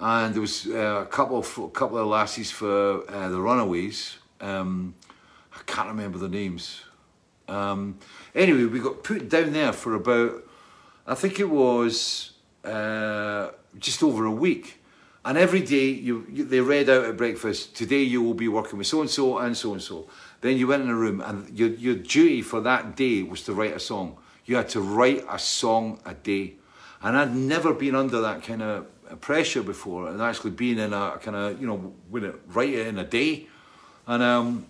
A: And there was uh, a couple of, a couple of lassies for uh, the Runaways. Um, I can't remember the names. Um, anyway, we got put down there for about, I think it was uh, just over a week. And every day you, you they read out at breakfast, today you will be working with so and so and so and so. Then you went in a room and your, your duty for that day was to write a song. You had to write a song a day. And I'd never been under that kind of pressure before and actually being in a kind of, you know, write it in a day. And um,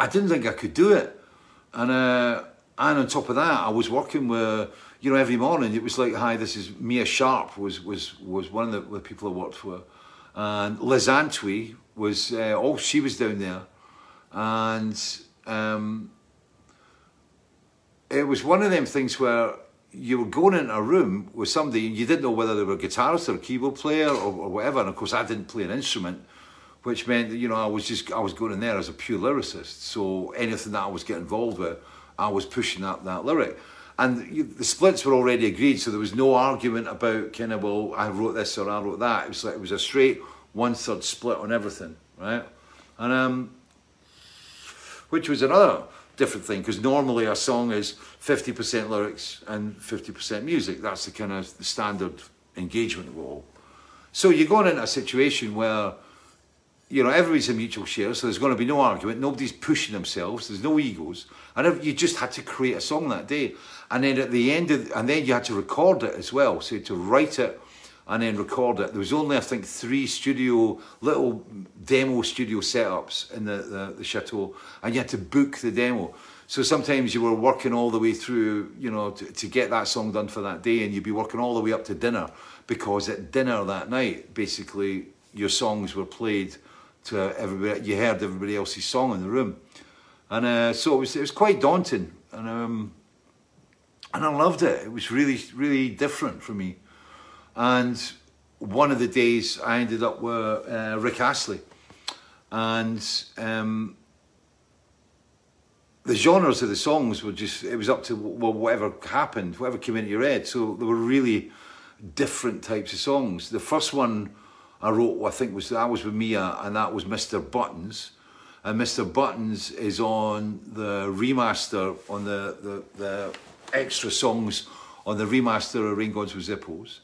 A: I didn't think I could do it. And, uh, and on top of that, I was working with, you know, every morning it was like, hi, this is Mia Sharp was was was one of the, the people I worked for, and Liz Antwi was, uh, oh, she was down there, and um, it was one of them things where you were going into a room with somebody and you didn't know whether they were a guitarist or a keyboard player or, or whatever, and of course I didn't play an instrument which meant that, you know, I was just, I was going in there as a pure lyricist. So anything that I was getting involved with, I was pushing that, that lyric. And the splits were already agreed, so there was no argument about kind of, well, I wrote this or I wrote that. It was like, it was a straight one third split on everything, right? And, um, which was another different thing, because normally a song is 50% lyrics and 50% music. That's the kind of the standard engagement role. So you're going into a situation where you know, everybody's a mutual share, so there's going to be no argument. Nobody's pushing themselves. There's no egos, and you just had to create a song that day. And then at the end of, and then you had to record it as well. So to write it and then record it. There was only I think three studio little demo studio setups in the, the, the chateau, and you had to book the demo. So sometimes you were working all the way through, you know, to, to get that song done for that day, and you'd be working all the way up to dinner because at dinner that night, basically your songs were played to everybody. You heard everybody else's song in the room, and uh, so it was. It was quite daunting, and um, and I loved it. It was really, really different for me. And one of the days, I ended up with uh, Rick Astley, and um, the genres of the songs were just. It was up to well, whatever happened, whatever came into your head. So there were really different types of songs. The first one I wrote, I think was that was with Mia, uh, and that was Mr. Buttons. And Mr. Buttons is on the remaster, on the, the, the extra songs on the remaster of Rain Gods with Zippos.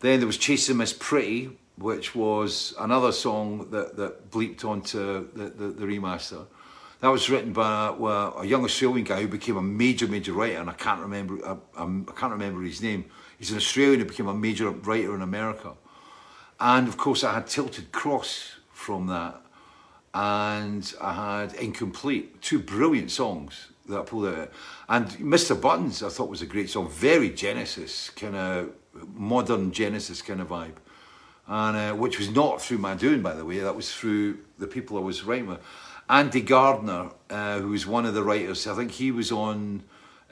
A: Then there was Chasing Miss Pretty, which was another song that, that bleeped onto the, the, the remaster. That was written by well, a young Australian guy who became a major, major writer, and I can't remember, I, I can't remember his name. He's an Australian who became a major writer in America. And of course, I had Tilted Cross from that. And I had Incomplete, two brilliant songs that I pulled out. And Mr. Buttons, I thought was a great song, very Genesis, kind of modern Genesis kind of vibe. And uh, which was not through my doing, by the way, that was through the people I was writing with. Andy Gardner, uh, who was one of the writers, I think he was on,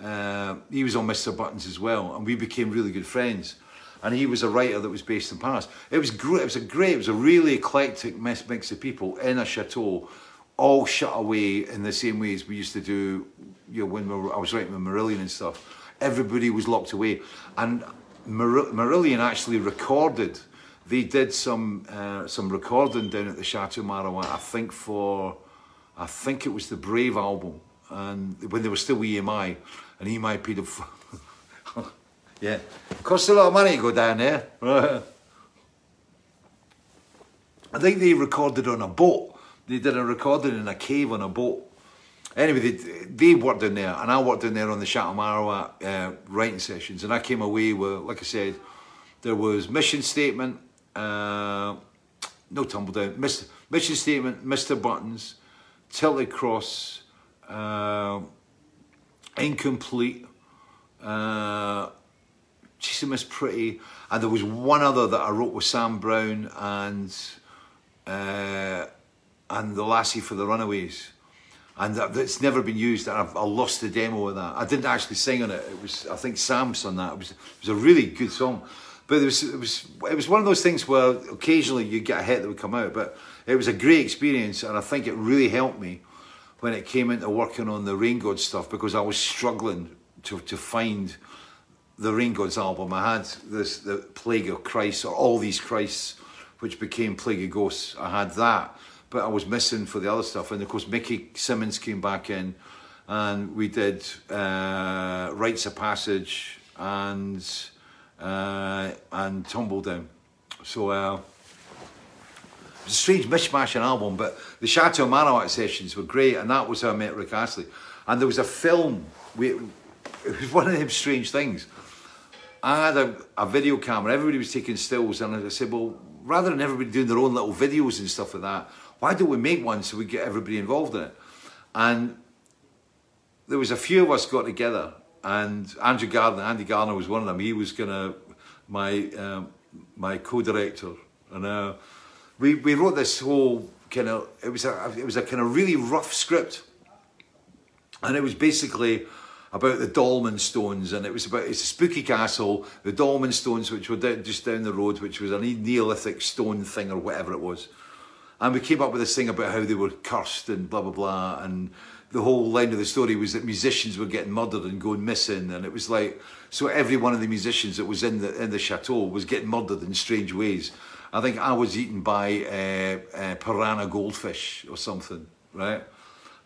A: uh, he was on Mr. Buttons as well, and we became really good friends and he was a writer that was based in Paris. It was great. It was a great. It was a really eclectic mix, mix of people in a chateau, all shut away in the same way as we used to do. You know, when we were, I was writing with Marillion and stuff, everybody was locked away, and Mar- Marillion actually recorded. They did some uh, some recording down at the Chateau Marouatte, I think for, I think it was the Brave album, and when they were still EMI, and EMI paid a yeah. Costs a lot of money to go down there. I think they recorded on a boat. They did a recording in a cave on a boat. Anyway, they, they worked in there, and I worked in there on the Chateau Marouatte uh, writing sessions, and I came away with, like I said, there was mission statement, uh, no tumble down, mission statement, Mr. Buttons, tilted cross, uh, incomplete, uh, Miss Pretty, and there was one other that I wrote with Sam Brown and uh, and the Lassie for the Runaways, and that, that's never been used. And I've, I lost the demo of that. I didn't actually sing on it. It was I think Sam's on that. It was it was a really good song, but it was it was it was one of those things where occasionally you get a hit that would come out, but it was a great experience, and I think it really helped me when it came into working on the Rain God stuff because I was struggling to to find the Rain Gods album, I had this the Plague of Christ or all these Christs, which became Plague of Ghosts. I had that, but I was missing for the other stuff. And of course, Mickey Simmonds came back in, and we did uh, Rites of Passage and uh, and Tumbledown. So uh, a strange mishmash album, but the Chateau Marouatte sessions were great, and that was how I met Rick Astley. And there was a film. We, it was one of them strange things. I had a, a video camera. Everybody was taking stills, and I said, "Well, rather than everybody doing their own little videos and stuff like that, why don't we make one so we get everybody involved in it?" And there was a few of us got together, and Andrew Gardner, Andy Gardner was one of them. He was gonna my um, my co-director, and uh, we we wrote this whole kind of it was a it was a kind of really rough script, and it was basically about the Dolmen Stones, and it was about it's a spooky castle, the Dolmen Stones, which were down, just down the road, which was a Neolithic stone thing or whatever it was, and we came up with this thing about how they were cursed and blah blah blah, and the whole line of the story was that musicians were getting murdered and going missing, and it was like so every one of the musicians that was in the in the chateau was getting murdered in strange ways. I think I was eaten by uh, uh, piranha goldfish or something, right?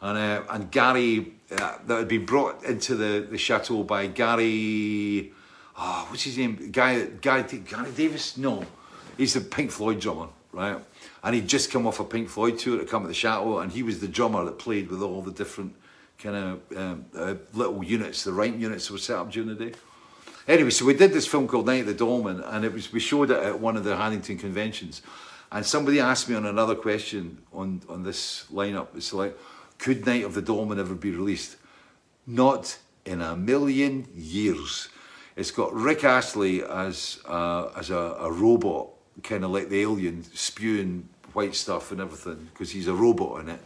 A: And uh, and Gary that had been brought into the, the chateau by Gary, oh, what's his name? Guy Gary Gary Davis? No, he's the Pink Floyd drummer, right? and he'd just come off a Pink Floyd tour to come at the Chateau, and he was the drummer that played with all the different kind of um, uh, little units, the right units that were set up during the day. Anyway, so we did this film called Night at the Dolmen, and it was we showed it at one of the Haddington conventions, and somebody asked me on another question on on this lineup. It's like, could Night of the Dolmen ever be released? Not in a million years. It's got Rick Astley as uh, as a, a robot, kind of like the alien, spewing white stuff and everything because he's a robot in it,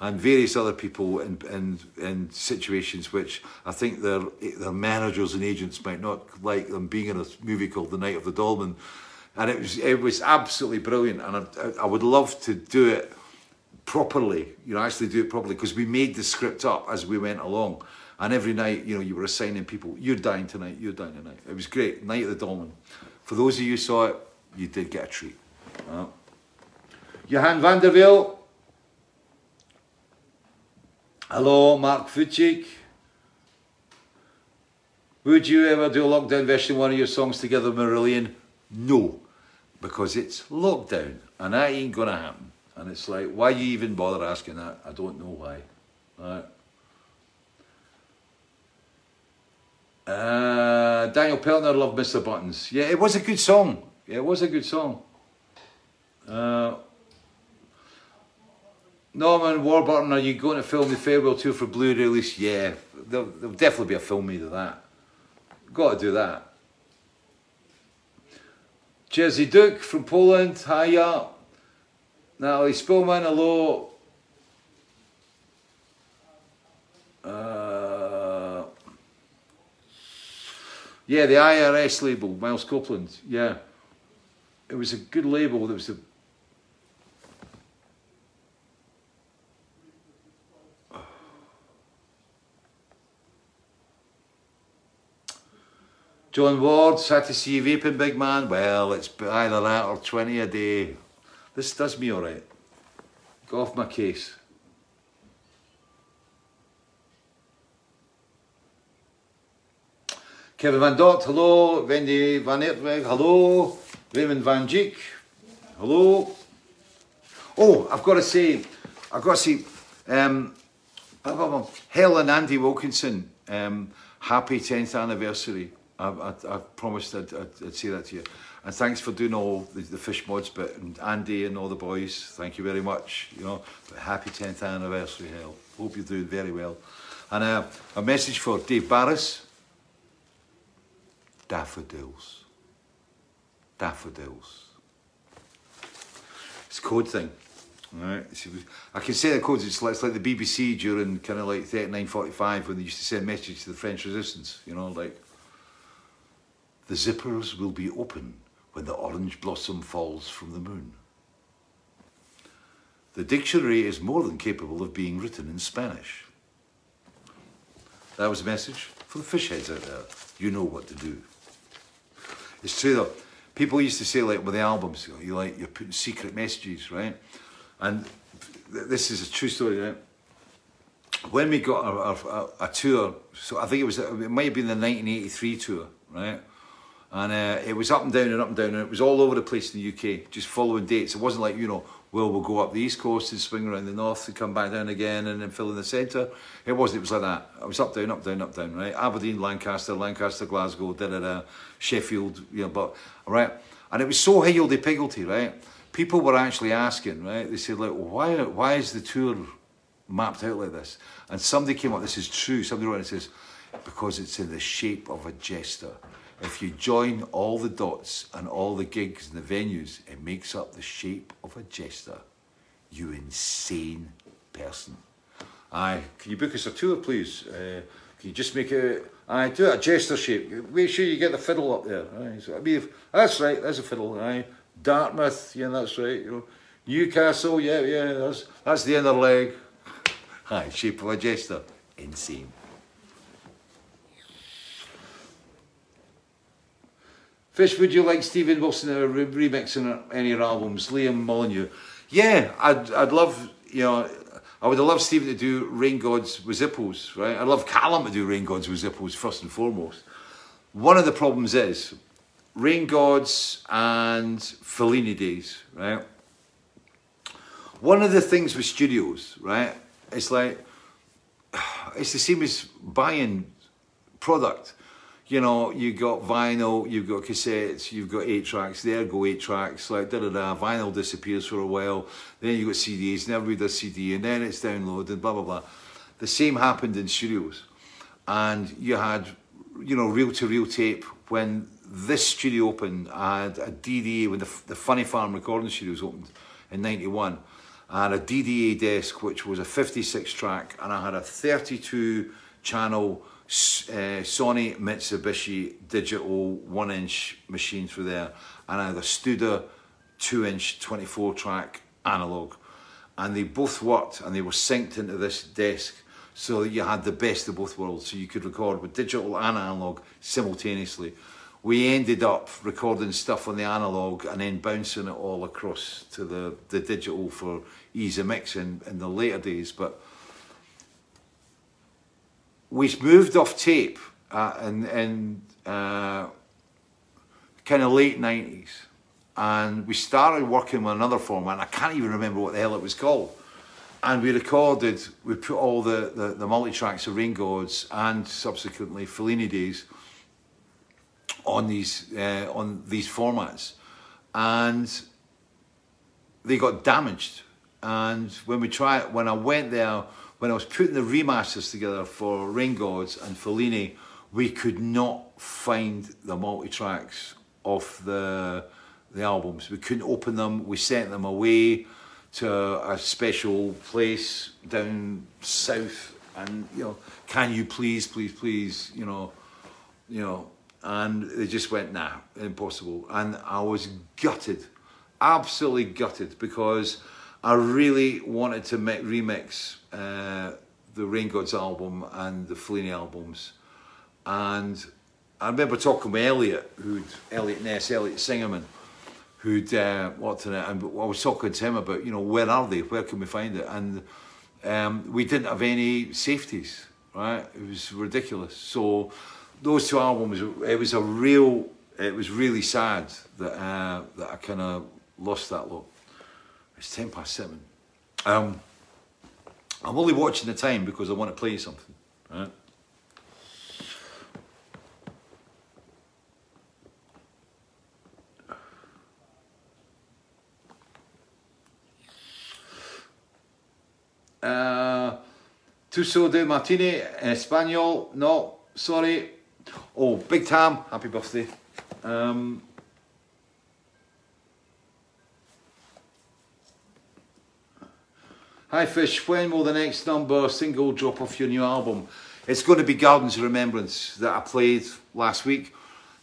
A: and various other people in, in, in situations which I think their, their managers and agents might not like them being in a movie called The Night of the Dolmen. And it was, it was absolutely brilliant, and I, I would love to do it properly, you know, actually do it properly because we made the script up as we went along. And every night, you know, you were assigning people, you're dying tonight, you're dying tonight. It was great, Night of the Dolmen. For those of you saw it, you did get a treat. Uh, Johan van der. Hello, Mark Fuchik. Would you ever do a lockdown version of one of your songs together, Marillion? No, because it's lockdown and that ain't gonna happen. And it's like, why you even bother asking that? I don't know why. Right. Uh, Daniel Peltner loved Mr. Buttons. Yeah, it was a good song. Yeah, it was a good song. Uh, Norman Warburton, are you going to film the farewell tour for Blu-ray release? Yeah, there'll, there'll definitely be a film made of that. Got to do that. Jersey Duke from Poland, hiya. Natalie Spillman, hello. Uh, yeah, the IRS label, Miles Copeland, yeah. It was a good label. There was a John Ward, sad to see you vaping, big man. Well, it's either that or 20 a day. This does me alright. Go off my case. Kevin Van Dort, hello. Wendy Van Eertweg, hello. Raymond Van Dijk, hello. Oh, I've got to say, I've got to say, um, Helen Andy Wilkinson, um, happy 10th anniversary. I, I, I promised I'd, I'd, I'd, say that to you. And thanks for doing all the, the fish mods, but and Andy and all the boys, thank you very much. You know, happy 10th anniversary, hell. Hope you're doing very well. And uh, a message for Dave Barris. Daffodils. Daffodils. It's a code thing. Right. I can say the codes, it's like, it's like the BBC during kind of like 3945 when they used to send messages to the French resistance, you know, like the zippers will be open when the orange blossom falls from the moon. The dictionary is more than capable of being written in Spanish. That was a message for the fish heads out there. You know what to do. It's true though. People used to say like with the albums, you like you're putting secret messages, right? And th this is a true story, right? When we got a, a, a tour, so I think it was it might have been the 1983 tour, right? And uh, it was up and down and up and down, and it was all over the place in the UK, just following dates. It wasn't like, you know, well, we'll go up the east coast and swing around the north and come back down again and then fill in the centre. It wasn't, it was like that. It was up, down, up, down, up, down, right? Aberdeen, Lancaster, Lancaster, Glasgow, da da da, Sheffield, you know, but, right? And it was so higgledy-piggledy, right? People were actually asking, right? They said, like, why, why is the tour mapped out like this? And somebody came up, this is true, somebody wrote and says, because it's in the shape of a jester. If you join all the dots and all the gigs and the venues, it makes up the shape of a jester. You insane person. Aye, can you book us a tour, please? Uh, can you just make it? Aye, do it a jester shape. Make sure you get the fiddle up there. Aye, so, I mean, that's right. There's a fiddle. Aye, Dartmouth. Yeah, that's right. You know, Newcastle. Yeah, yeah. That's that's the inner leg. Aye, shape of a jester. Insane. Fish, would you like Steven Wilson to re- remixing any albums? Liam Molyneux. Yeah, I'd, I'd love, you know, I would have loved Steven to do Rain Gods with Zippos, right? I'd love Callum to do Rain Gods with Zippos first and foremost. One of the problems is Rain Gods and Fellini days, right? One of the things with studios, right? It's like, it's the same as buying product you know, you've got vinyl, you've got cassettes, you've got eight tracks, there go eight tracks, like da da da, vinyl disappears for a while, then you've got CDs, and everybody does CD, and then it's downloaded, blah blah blah. The same happened in studios. And you had, you know, reel to reel tape when this studio opened, I had a DDA when the, the Funny Farm recording studios opened in 91. I had a DDA desk which was a 56 track, and I had a 32 channel uh, Sony Mitsubishi digital one inch machine through there, and I had a Studer two inch 24 track analog. And they both worked and they were synced into this desk so that you had the best of both worlds. So you could record with digital and analog simultaneously. We ended up recording stuff on the analog and then bouncing it all across to the, the digital for ease of mixing in the later days. But we moved off tape uh, in, in uh, kind of late 90s and we started working with another format and I can't even remember what the hell it was called. And we recorded we put all the, the, the multi-tracks of Rain Gods and subsequently Fellini Days on these uh, on these formats. And they got damaged. And when we tried when I went there when I was putting the remasters together for Rain Gods and Fellini, we could not find the multi-tracks off the, the albums. We couldn't open them. We sent them away to a special place down south and, you know, can you please, please, please, you know, you know, and they just went, nah, impossible. And I was gutted, absolutely gutted because I really wanted to remix uh, the Rain Gods album and the Fellini albums. And I remember talking with Elliot, who'd Elliot Ness, Elliot Singerman, who'd uh, worked on it, and I was talking to him about, you know, where are they? Where can we find it? And um, we didn't have any safeties, right? It was ridiculous. So those two albums, it was a real, it was really sad that uh, that I kind of lost that lot. It's 10 past 7. Um, I'm only watching the time because I want to play something, right? Uh, Tuso de Martini in Espanol. No, sorry. Oh, Big Tam, happy birthday. Um, Hi Fish, when will the next number single drop off your new album? It's going to be Gardens of Remembrance that I played last week,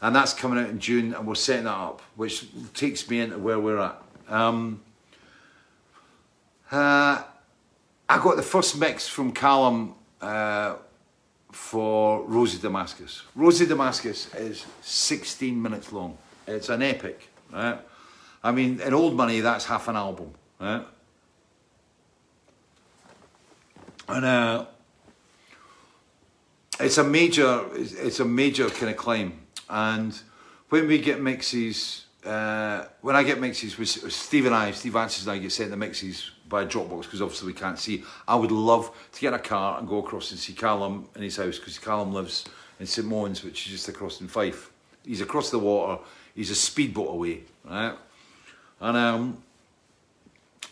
A: and that's coming out in June, and we're setting that up, which takes me into where we're at. Um, uh, I got the first mix from Callum uh, for Rose of Damascus. Rose of Damascus is 16 minutes long. It's an epic, right? I mean, in old money, that's half an album, right? And uh, it's a major it's a major kind of claim and when we get mixes, uh, when I get mixes with Steve and I, Steve Vantsis and I get sent the mixes by Dropbox because obviously we can't see. I would love to get in a car and go across and see Callum in his house because Callum lives in St Monans, which is just across in Fife. He's across the water. He's a speedboat away, right? And um,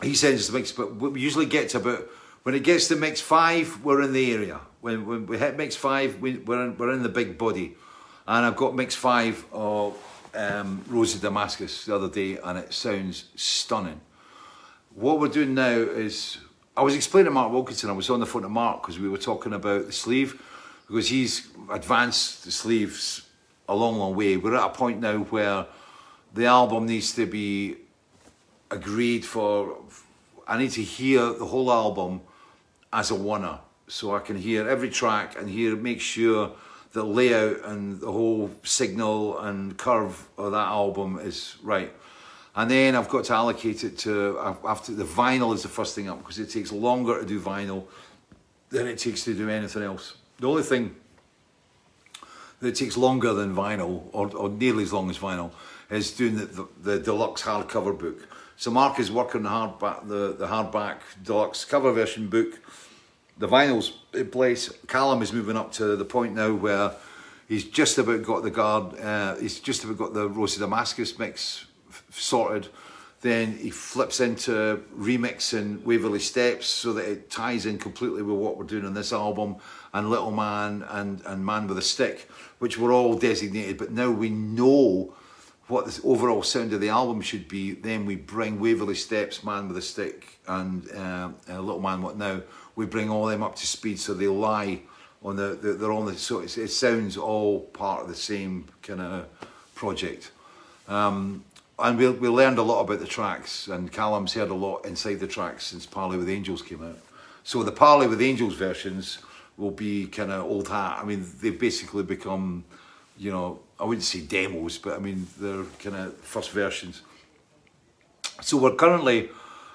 A: he sends the mix, but we usually get to about when it gets to mix five, we're in the area. When, when we hit mix five, we, we're in, we're in the big body, and I've got mix five of um, Rose of Damascus the other day, and it sounds stunning. What we're doing now is I was explaining to Mark Wilkinson. I was on the phone to Mark because we were talking about the sleeve because he's advanced the sleeves a long, long way. We're at a point now where the album needs to be agreed for. I need to hear the whole album as a oneer, so I can hear every track and hear, make sure the layout and the whole signal and curve of that album is right. And then I've got to allocate it to after the vinyl is the first thing up because it takes longer to do vinyl than it takes to do anything else. The only thing that takes longer than vinyl, or, or nearly as long as vinyl, is doing the, the, the deluxe hardcover book. So Mark is working the hardback, the, the hardback deluxe cover version book. The vinyl's in place. Callum is moving up to the point now where he's just about got the guard. Uh, he's just about got the Rose of Damascus mix sorted. Then he flips into remixing Waverley Steps so that it ties in completely with what we're doing on this album and Little Man and, and Man with a Stick, which were all designated. But now we know what the overall sound of the album should be. Then we bring Waverley Steps, Man with a Stick, and uh, uh, Little Man What Now. We bring all them up to speed so they lie on the, the they're on the so it sounds all part of the same kind of project. Um, and we, we learned a lot about the tracks, and Callum's heard a lot inside the tracks since Parley with Angels came out. So the Parley with Angels versions will be kind of old hat. I mean, they've basically become, you know, I wouldn't say demos, but I mean, they're kind of first versions. So we're currently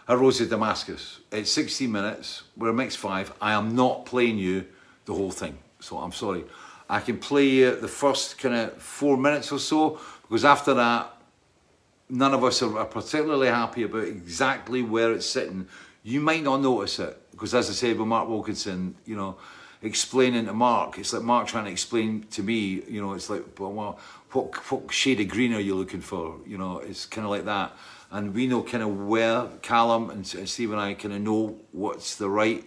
A: at Rose of Damascus. It's 16 minutes. We're a mix five. I am not playing you the whole thing, so I'm sorry. I can play you the first kind of four minutes or so, because after that, none of us are particularly happy about exactly where it's sitting. You might not notice it because, as I said with Mark Wilkinson, you know, explaining to Mark, it's like Mark trying to explain to me. You know, it's like, well, what what shade of green are you looking for? You know, it's kind of like that. And we know kind of where Callum and Steve and I kind of know what's the right,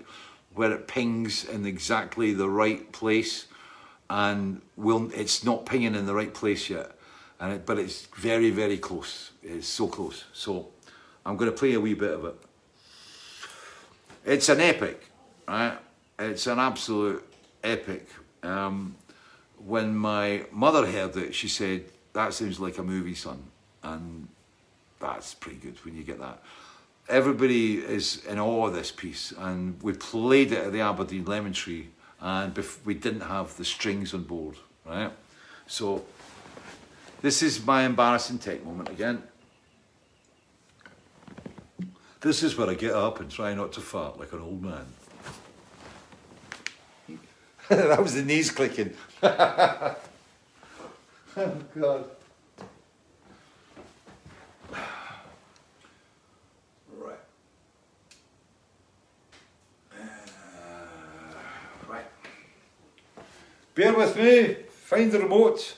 A: where it pings in exactly the right place, and we'll, it's not pinging in the right place yet and it, but it's very, very close. It's so close. So I'm going to play a wee bit of it. It's an epic, right? It's an absolute epic. Um, when my mother heard it, she said, that sounds like a movie, son. And that's pretty good when you get that. Everybody is in awe of this piece, and we played it at the Aberdeen Lemon Tree, and we didn't have the strings on board, right? So this is my embarrassing take moment again. This is where I get up and try not to fart like an old man. that was the knees clicking. oh, God. Right. Uh, right. Bear with me. Find the remote.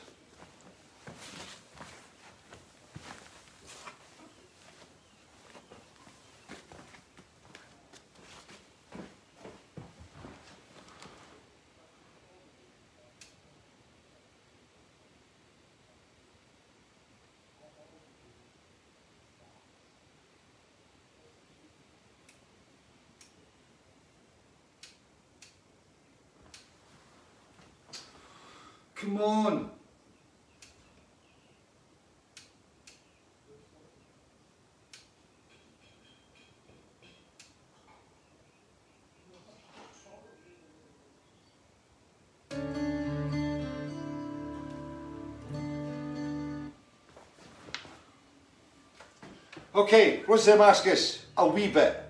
A: Okay, what's Damascus? A wee bit.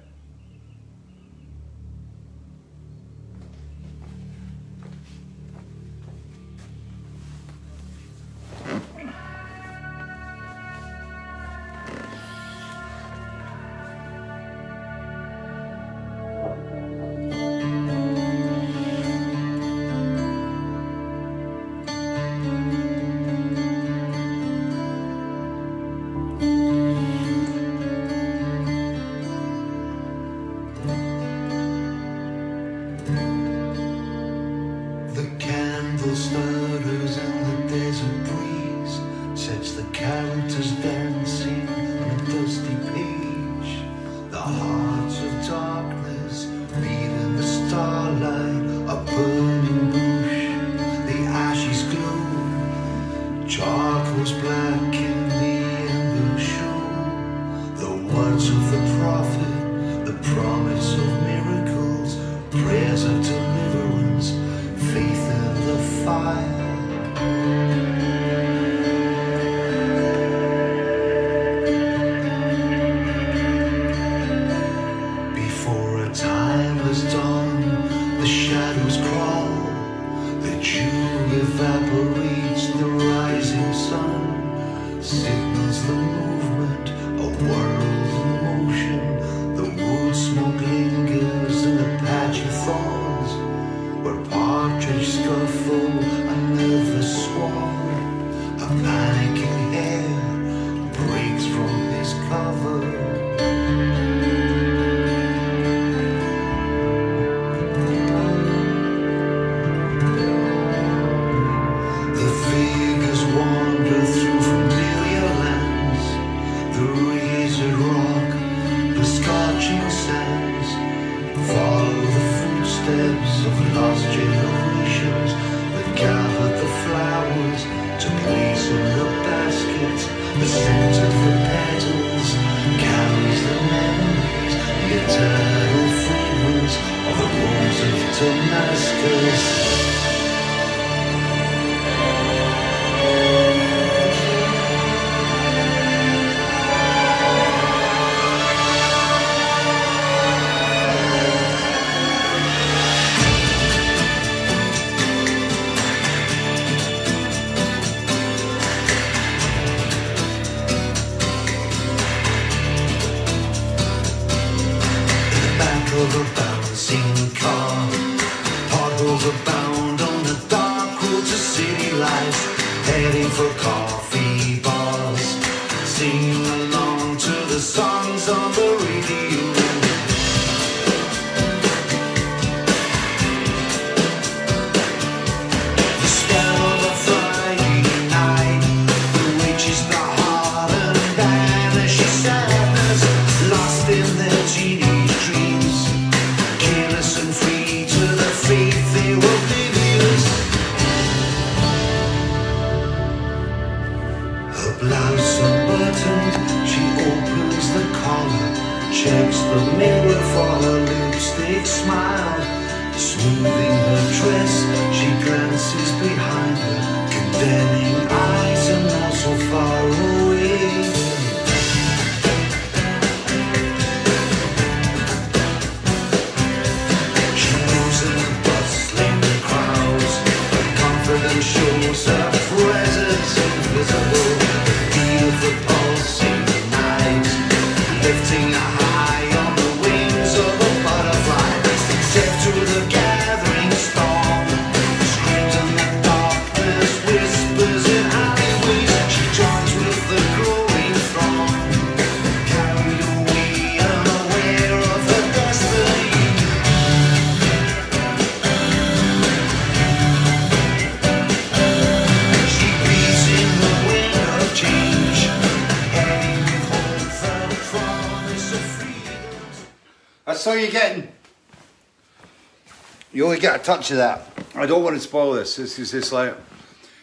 A: Touch of that. I don't want to spoil this. This is just like,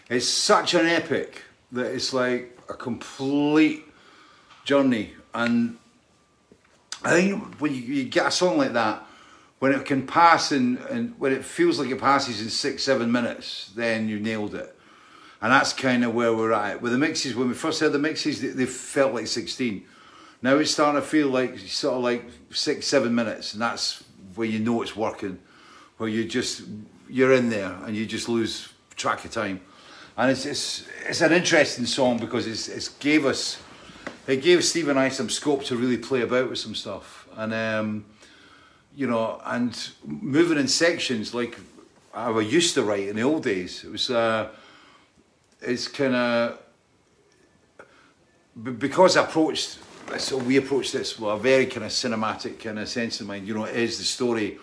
A: it's such an epic that it's like a complete journey. And I think when you, you get a song like that, when it can pass in, and when it feels like it passes in six, seven minutes, then you nailed it. And that's kind of where we're at. With the mixes, when we first had the mixes, they, they felt like 16. Now it's starting to feel like sort of like six, seven minutes, and that's where you know it's working, where you just you're in there and you just lose track of time. And it's it's, it's an interesting song because it's it's gave us it gave Steve and I some scope to really play about with some stuff, and um, you know, and moving in sections like I used to write in the old days. It was uh, it's kind of because I approached so we approached this with a very kind of cinematic kind of sense in mind. You know, it is the story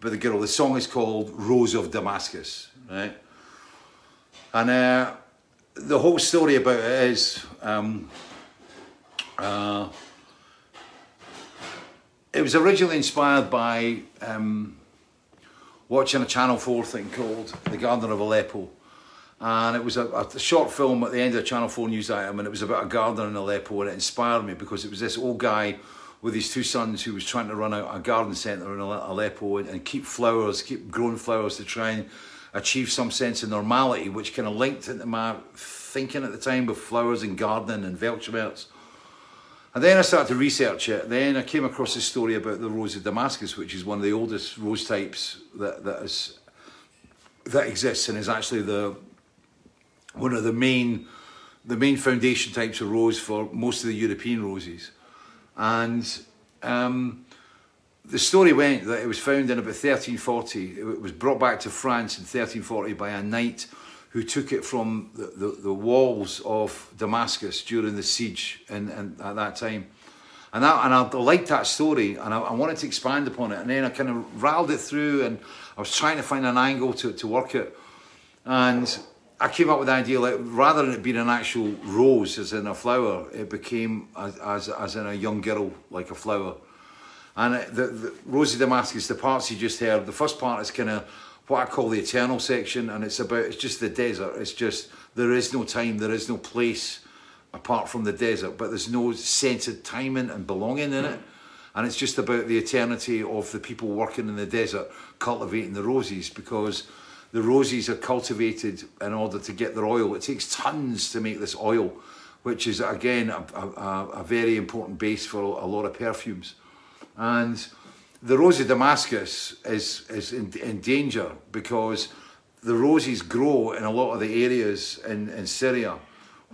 A: about the girl. The song is called Rose of Damascus, right? And uh, the whole story about it is um, uh, it was originally inspired by um, watching a Channel 4 thing called The Garden of Aleppo. And it was a, a short film at the end of a Channel 4 news item, and it was about a gardener in Aleppo, and it inspired me because it was this old guy with his two sons who was trying to run a, a garden centre in Aleppo and, and keep flowers, keep growing flowers to try and achieve some sense of normality, which kind of linked into my thinking at the time with flowers and gardening and Weltschmerz. And then I started to research it. Then I came across this story about the rose of Damascus, which is one of the oldest rose types that, that is that exists and is actually the one of the main the main foundation types of rose for most of the European roses. And um, the story went that it was found in about 1340. It was brought back to France in 1340 by a knight who took it from the, the, the walls of Damascus during the siege in, in, at that time. And, that, and I liked that story and I, I wanted to expand upon it. And then I kind of rattled it through and I was trying to find an angle to, to work it. And I came up with the idea like rather than it being an actual rose as in a flower, it became as, as, as in a young girl like a flower. And it, the, the Rose of Damascus, the parts you just heard, the first part is kind of what I call the eternal section, and it's about it's just the desert. It's just there is no time, there is no place apart from the desert, but there's no sense of timing and belonging in it. And it's just about the eternity of the people working in the desert cultivating the roses because the roses are cultivated in order to get their oil. It takes tons to make this oil, which is again a, a, a very important base for a lot of perfumes. And the rose of Damascus is, is in, in danger because the roses grow in a lot of the areas in, in Syria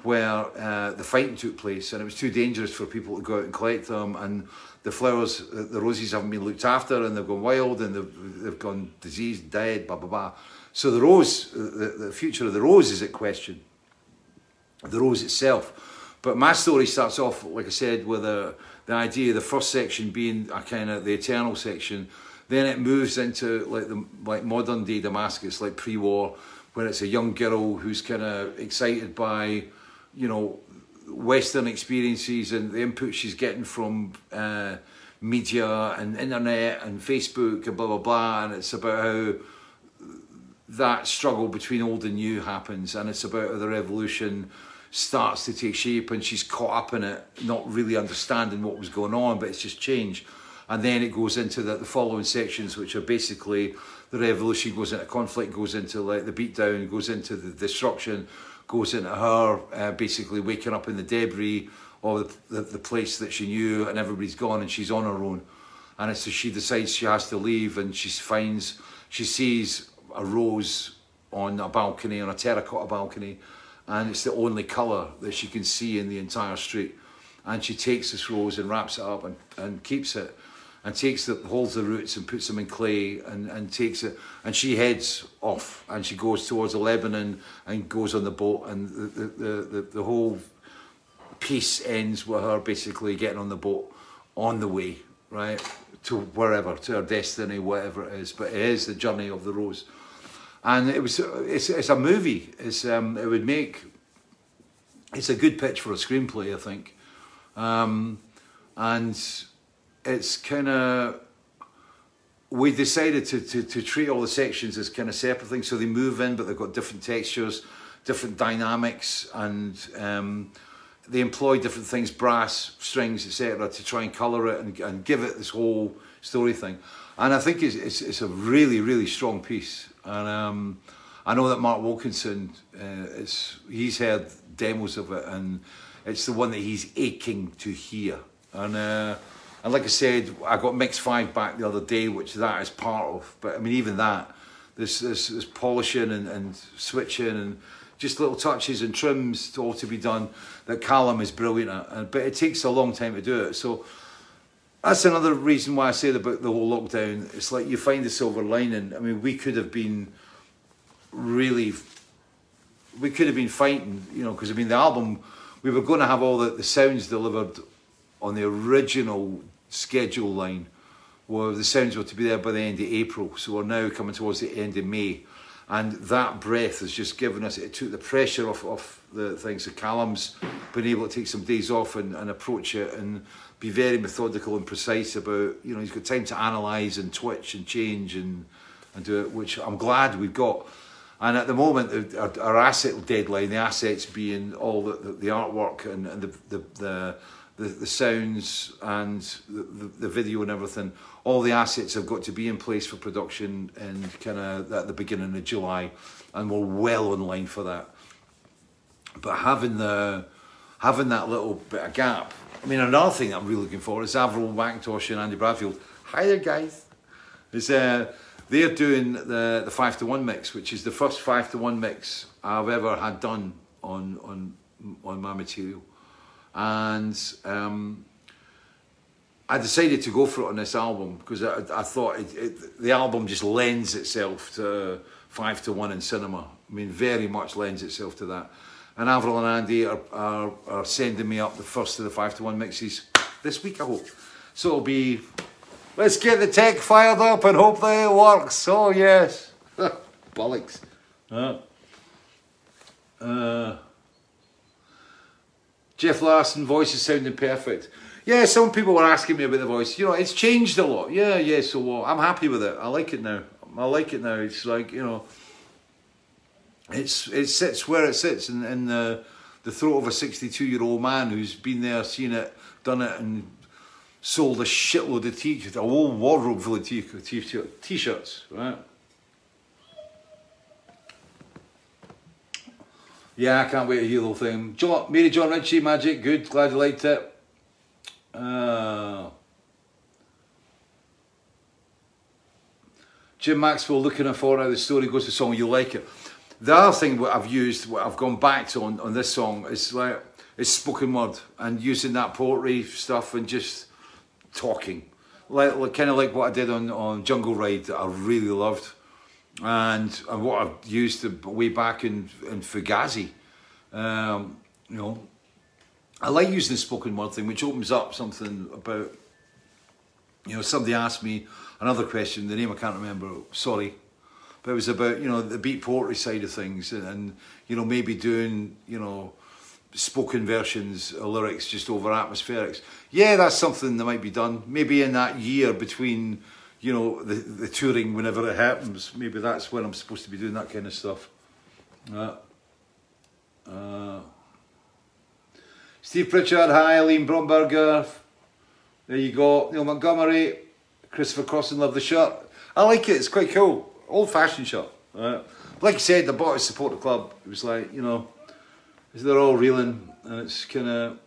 A: where uh, the fighting took place and it was too dangerous for people to go out and collect them and the flowers, the roses haven't been looked after and they've gone wild and they've, they've gone diseased, dead, blah, blah, blah. So the rose, the, the future of the rose is at question, the rose itself. But my story starts off, like I said, with a, the idea, of the first section being a kind of the eternal section. Then it moves into like the like modern day Damascus, like pre-war, where it's a young girl who's kind of excited by, you know, Western experiences and the input she's getting from uh, media and internet and Facebook and blah blah blah. And it's about how that struggle between old and new happens, and it's about the revolution starts to take shape and she's caught up in it, not really understanding what was going on, but it's just changed. And then it goes into the, the following sections, which are basically the revolution goes into conflict, goes into like the beatdown, goes into the destruction, goes into her uh, basically waking up in the debris of the, the, the place that she knew, and everybody's gone, and she's on her own. And it's so she decides she has to leave, and she finds she sees a rose on a balcony, on a terracotta balcony, and it's the only colour that she can see in the entire street. And she takes this rose and wraps it up and, and keeps it, and takes the holds the roots and puts them in clay and, and takes it. And she heads off and she goes towards Lebanon and goes on the boat. And the the, the, the, the whole piece ends with her basically getting on the boat on the way, right, to wherever, to her destiny, whatever it is. But it is the journey of the rose and it was it's, it's a movie. It's um it would make it's a good pitch for a screenplay i think. Um and it's kind of we decided to, to to treat all the sections as kind of separate things. So they move in but they've got different textures different dynamics and um they employ different things brass strings etc to try and color it and, and give it this whole story thing. And i think it's, it's, it's a really really strong piece and um, I know that Mark Wilkinson, uh, he's heard demos of it, and it's the one that he's aching to hear. And uh, and like I said, I got Mix Five back the other day, which that is part of. But I mean, even that, there's polishing and, and switching and just little touches and trims all to be done that Callum is brilliant at. And, but it takes a long time to do it. So that's another reason why I said about the whole lockdown. It's like you find the silver lining. I mean, we could have been really, we could have been fighting, you know, because I mean, the album, we were going to have all the, the sounds delivered on the original schedule line, where the sounds were to be there by the end of April. So we're now coming towards the end of May. and that breath has just given us, it took the pressure off, off the things So Callum's been able to take some days off and, and approach it and be very methodical and precise about, you know, he's got time to analyse and twitch and change and, and do it, which I'm glad we've got. And at the moment, our, our asset deadline, the assets being all the, the, the artwork and, and the, the, the the, the sounds and the, the, the video and everything, all the assets have got to be in place for production and kind of at the beginning of July. And we're well in line for that. But having the having that little bit of gap. I mean, another thing I'm really looking for is Avril Mackintosh and Andy Bradfield. Hi there, guys. Is uh, they're doing the the five to one mix, which is the first five to one mix I've ever had done on on on my material, and um, I decided to go for it on this album because I, I thought it, it, the album just lends itself to five to one in cinema. I mean, very much lends itself to that. And Avril and Andy are, are, are sending me up the first of the five to one mixes this week, I hope. So it'll be, let's get the tech fired up and hope that it works. Oh, yes. Bollocks. Uh, uh, Jeff Larson, voice is sounding perfect. Yeah, some people were asking me about the voice. You know, it's changed a lot. Yeah, yeah, so what? I'm happy with it. I like it now. I like it now. It's like, you know, it's it sits where it sits in, in the the throat of a 62 year old man who's been there, seen it, done it, and sold a shitload of t-shirts, a whole wardrobe full of t-shirts, right? Yeah, I can't wait to hear the whole thing. John, Mary John Ritchie, Magic, good, glad you liked it. Uh, Jim Maxwell looking for how the story goes, the song, you like it. The other thing what I've used, what I've gone back to on, on this song is like, it's spoken word and using that poetry stuff and just talking. Like, like kind of like what I did on, on Jungle Ride that I really loved. And, and what I've used the- way back in, in Fugazi. Um, you know, I like using the spoken word thing, which opens up something about, you know, somebody asked me another question, the name I can't remember, sorry. But it was about, you know, the beat poetry side of things and, and you know, maybe doing, you know, spoken versions of lyrics just over atmospherics. Yeah, that's something that might be done. Maybe in that year between, you know, the, the touring, whenever it happens, maybe that's when I'm supposed to be doing that kind of stuff. Uh, uh, Steve Pritchard, hi, Eileen Bromberger. There you go. Neil Montgomery, Christopher Crossan, love the shirt. I like it, it's quite cool. Old fashioned shirt. Right. Like you said, the bought support the club. It was like, you know, they're all reeling and it's kind of.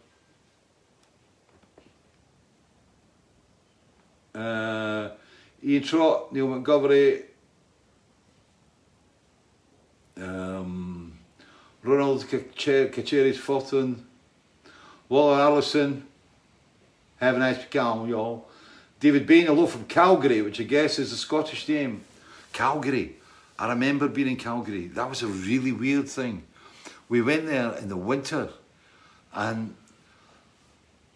A: Uh, Ian Trott, Neil Montgomery, um, Ronald Kacheris Fortin, Waller Allison, have a nice weekend, y'all. David Bain, hello from Calgary, which I guess is a Scottish name. Calgary. I remember being in Calgary. That was a really weird thing. We went there in the winter and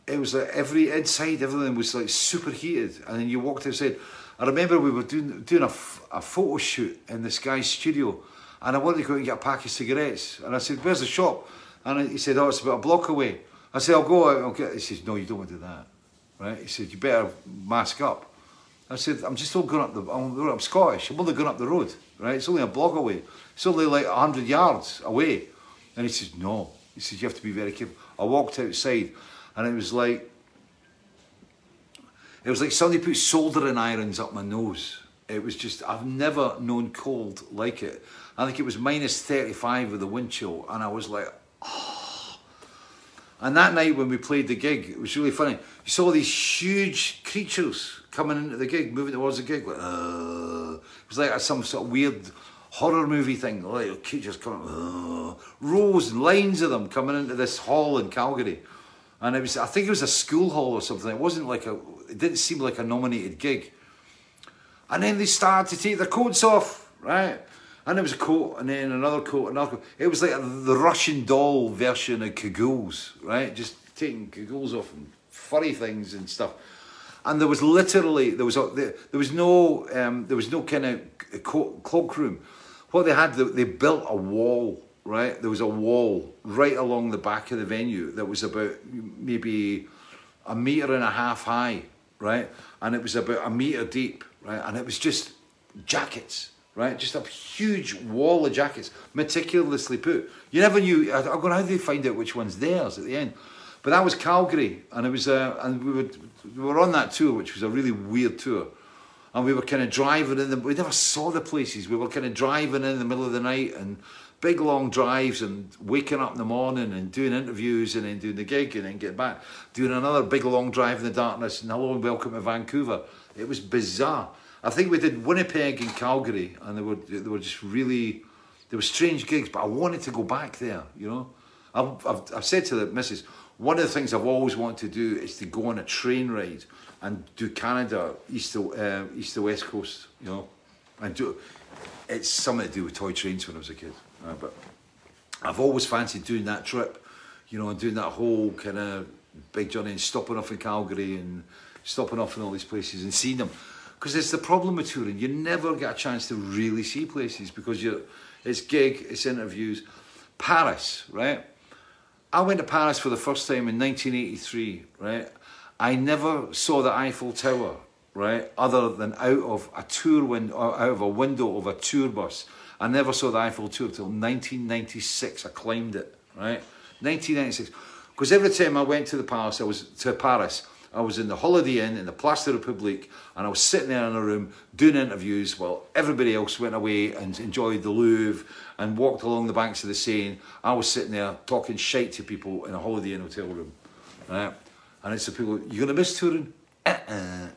A: it was like every inside, everything was like super heated. And then you walked outside. I remember we were doing, doing a, a photo shoot in this guy's studio and I wanted to go and get a pack of cigarettes. And I said, Where's the shop? And he said, Oh, it's about a block away. I said, I'll go out, I'll get He says, No, you don't want to do that. Right? He said, You better mask up. I said, I'm just all going up the, I'm, I'm Scottish, I'm only going up the road, right? It's only a block away. It's only like 100 yards away. And he says, no. He says, you have to be very careful. I walked outside and it was like, it was like somebody put soldering irons up my nose. It was just, I've never known cold like it. I think it was minus 35 with the wind chill and I was like, oh. and that night when we played the gig, it was really funny. You saw these huge creatures coming into the gig, moving towards the gig. Like, uh, it was like some sort of weird horror movie thing. Like creatures coming, uh, rows and lines of them coming into this hall in Calgary. And it was, I think it was a school hall or something. It wasn't like a, it didn't seem like a nominated gig. And then they started to take their coats off, right? And it was a coat, and then another coat, another coat. It was like the Russian doll version of Cagoule, right? Just taking Cagoules off and furry things and stuff. And there was literally there was a, there, there was no um, there was no kind of cloakroom. What they had, they, they built a wall, right? There was a wall right along the back of the venue that was about maybe a meter and a half high, right? And it was about a meter deep, right? And it was just jackets, right? Just a huge wall of jackets, meticulously put. You never knew. I'm going, how do they find out which one's theirs at the end? But that was Calgary, and it was, uh, and we, we were on that tour, which was a really weird tour. And we were kind of driving in the, we never saw the places. We were kind of driving in the middle of the night and big long drives and waking up in the morning and doing interviews and then doing the gig and then get back, doing another big long drive in the darkness and hello and welcome to Vancouver. It was bizarre. I think we did Winnipeg and Calgary and they were, they were just really, they were strange gigs, but I wanted to go back there, you know. I've, I've, I've said to the missus, one of the things I've always wanted to do is to go on a train ride and do Canada, east to, uh, east to west coast, you know. And do, it's something to do with toy trains when I was a kid. Uh, but I've always fancied doing that trip, you know, and doing that whole kind of big journey and stopping off in Calgary and stopping off in all these places and seeing them. Because it's the problem with touring, you never get a chance to really see places because you're, it's gig, it's interviews. Paris, right? I went to Paris for the first time in 1983, right? I never saw the Eiffel Tower, right? Other than out of a tour window, uh, out of a window of a tour bus. I never saw the Eiffel Tower till 1996. I climbed it, right? 1996. Because every time I went to the palace, I was to Paris. I was in the Holiday Inn in the Place de Republique, and I was sitting there in a room doing interviews while everybody else went away and enjoyed the Louvre and walked along the banks of the Seine. I was sitting there talking shite to people in a Holiday Inn hotel room, right? And it's the people, you're gonna miss touring? Uh-uh.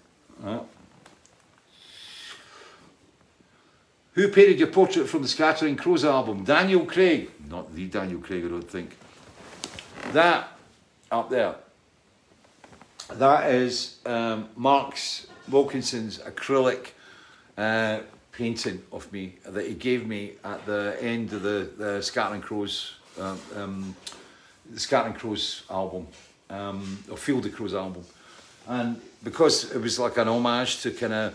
A: Who painted your portrait from the Scattering Crows album? Daniel Craig. Not the Daniel Craig, I don't think. That up there. That is um, Mark's Wilkinson's acrylic uh, painting of me that he gave me at the end of the, the Scattering Crows, um, um, the Scattering Crows album, um, or Field of Crows album. And because it was like an homage to kind of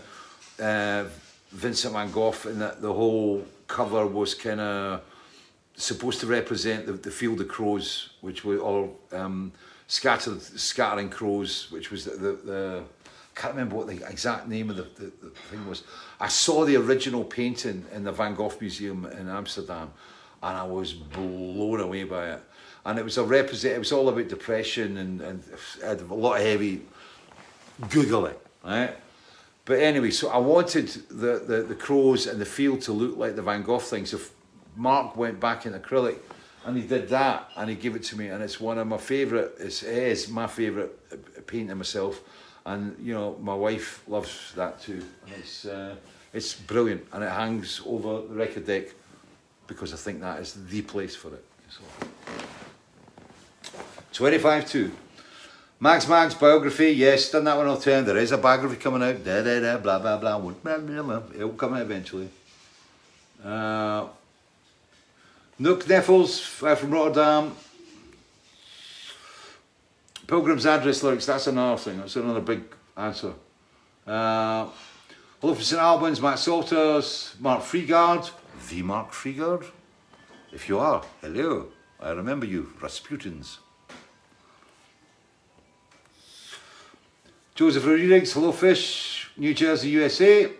A: uh, Vincent van Gogh, and that the whole cover was kind of supposed to represent the, the Field of Crows, which were all um, scattered, scattering crows, which was the, the, the can't remember what the exact name of the, the, the thing was. I saw the original painting in the Van Gogh Museum in Amsterdam, and I was blown away by it. And it was a represent. It was all about depression and and had a lot of heavy. Google it, right? But anyway, so I wanted the, the, the crows and the field to look like the Van Gogh thing. So Mark went back in acrylic and he did that and he gave it to me and it's one of my favourite, it's, it is my favourite painting myself. And you know, my wife loves that too. And it's, uh, it's brilliant and it hangs over the record deck because I think that is the place for it. So. 25 2. Max Max biography, yes, done that one the time. There is a biography coming out, da da da, blah blah blah. blah, blah, blah. It'll come out eventually. Uh, Nook Neffels uh, from Rotterdam. Pilgrim's Address lyrics, that's another thing, that's another big answer. Uh, hello from St Albans, Matt Salters, Mark Freegard. The Mark Freegard? If you are, hello, I remember you, Rasputins. Joseph Rodriguez, Hello Fish, New Jersey, USA.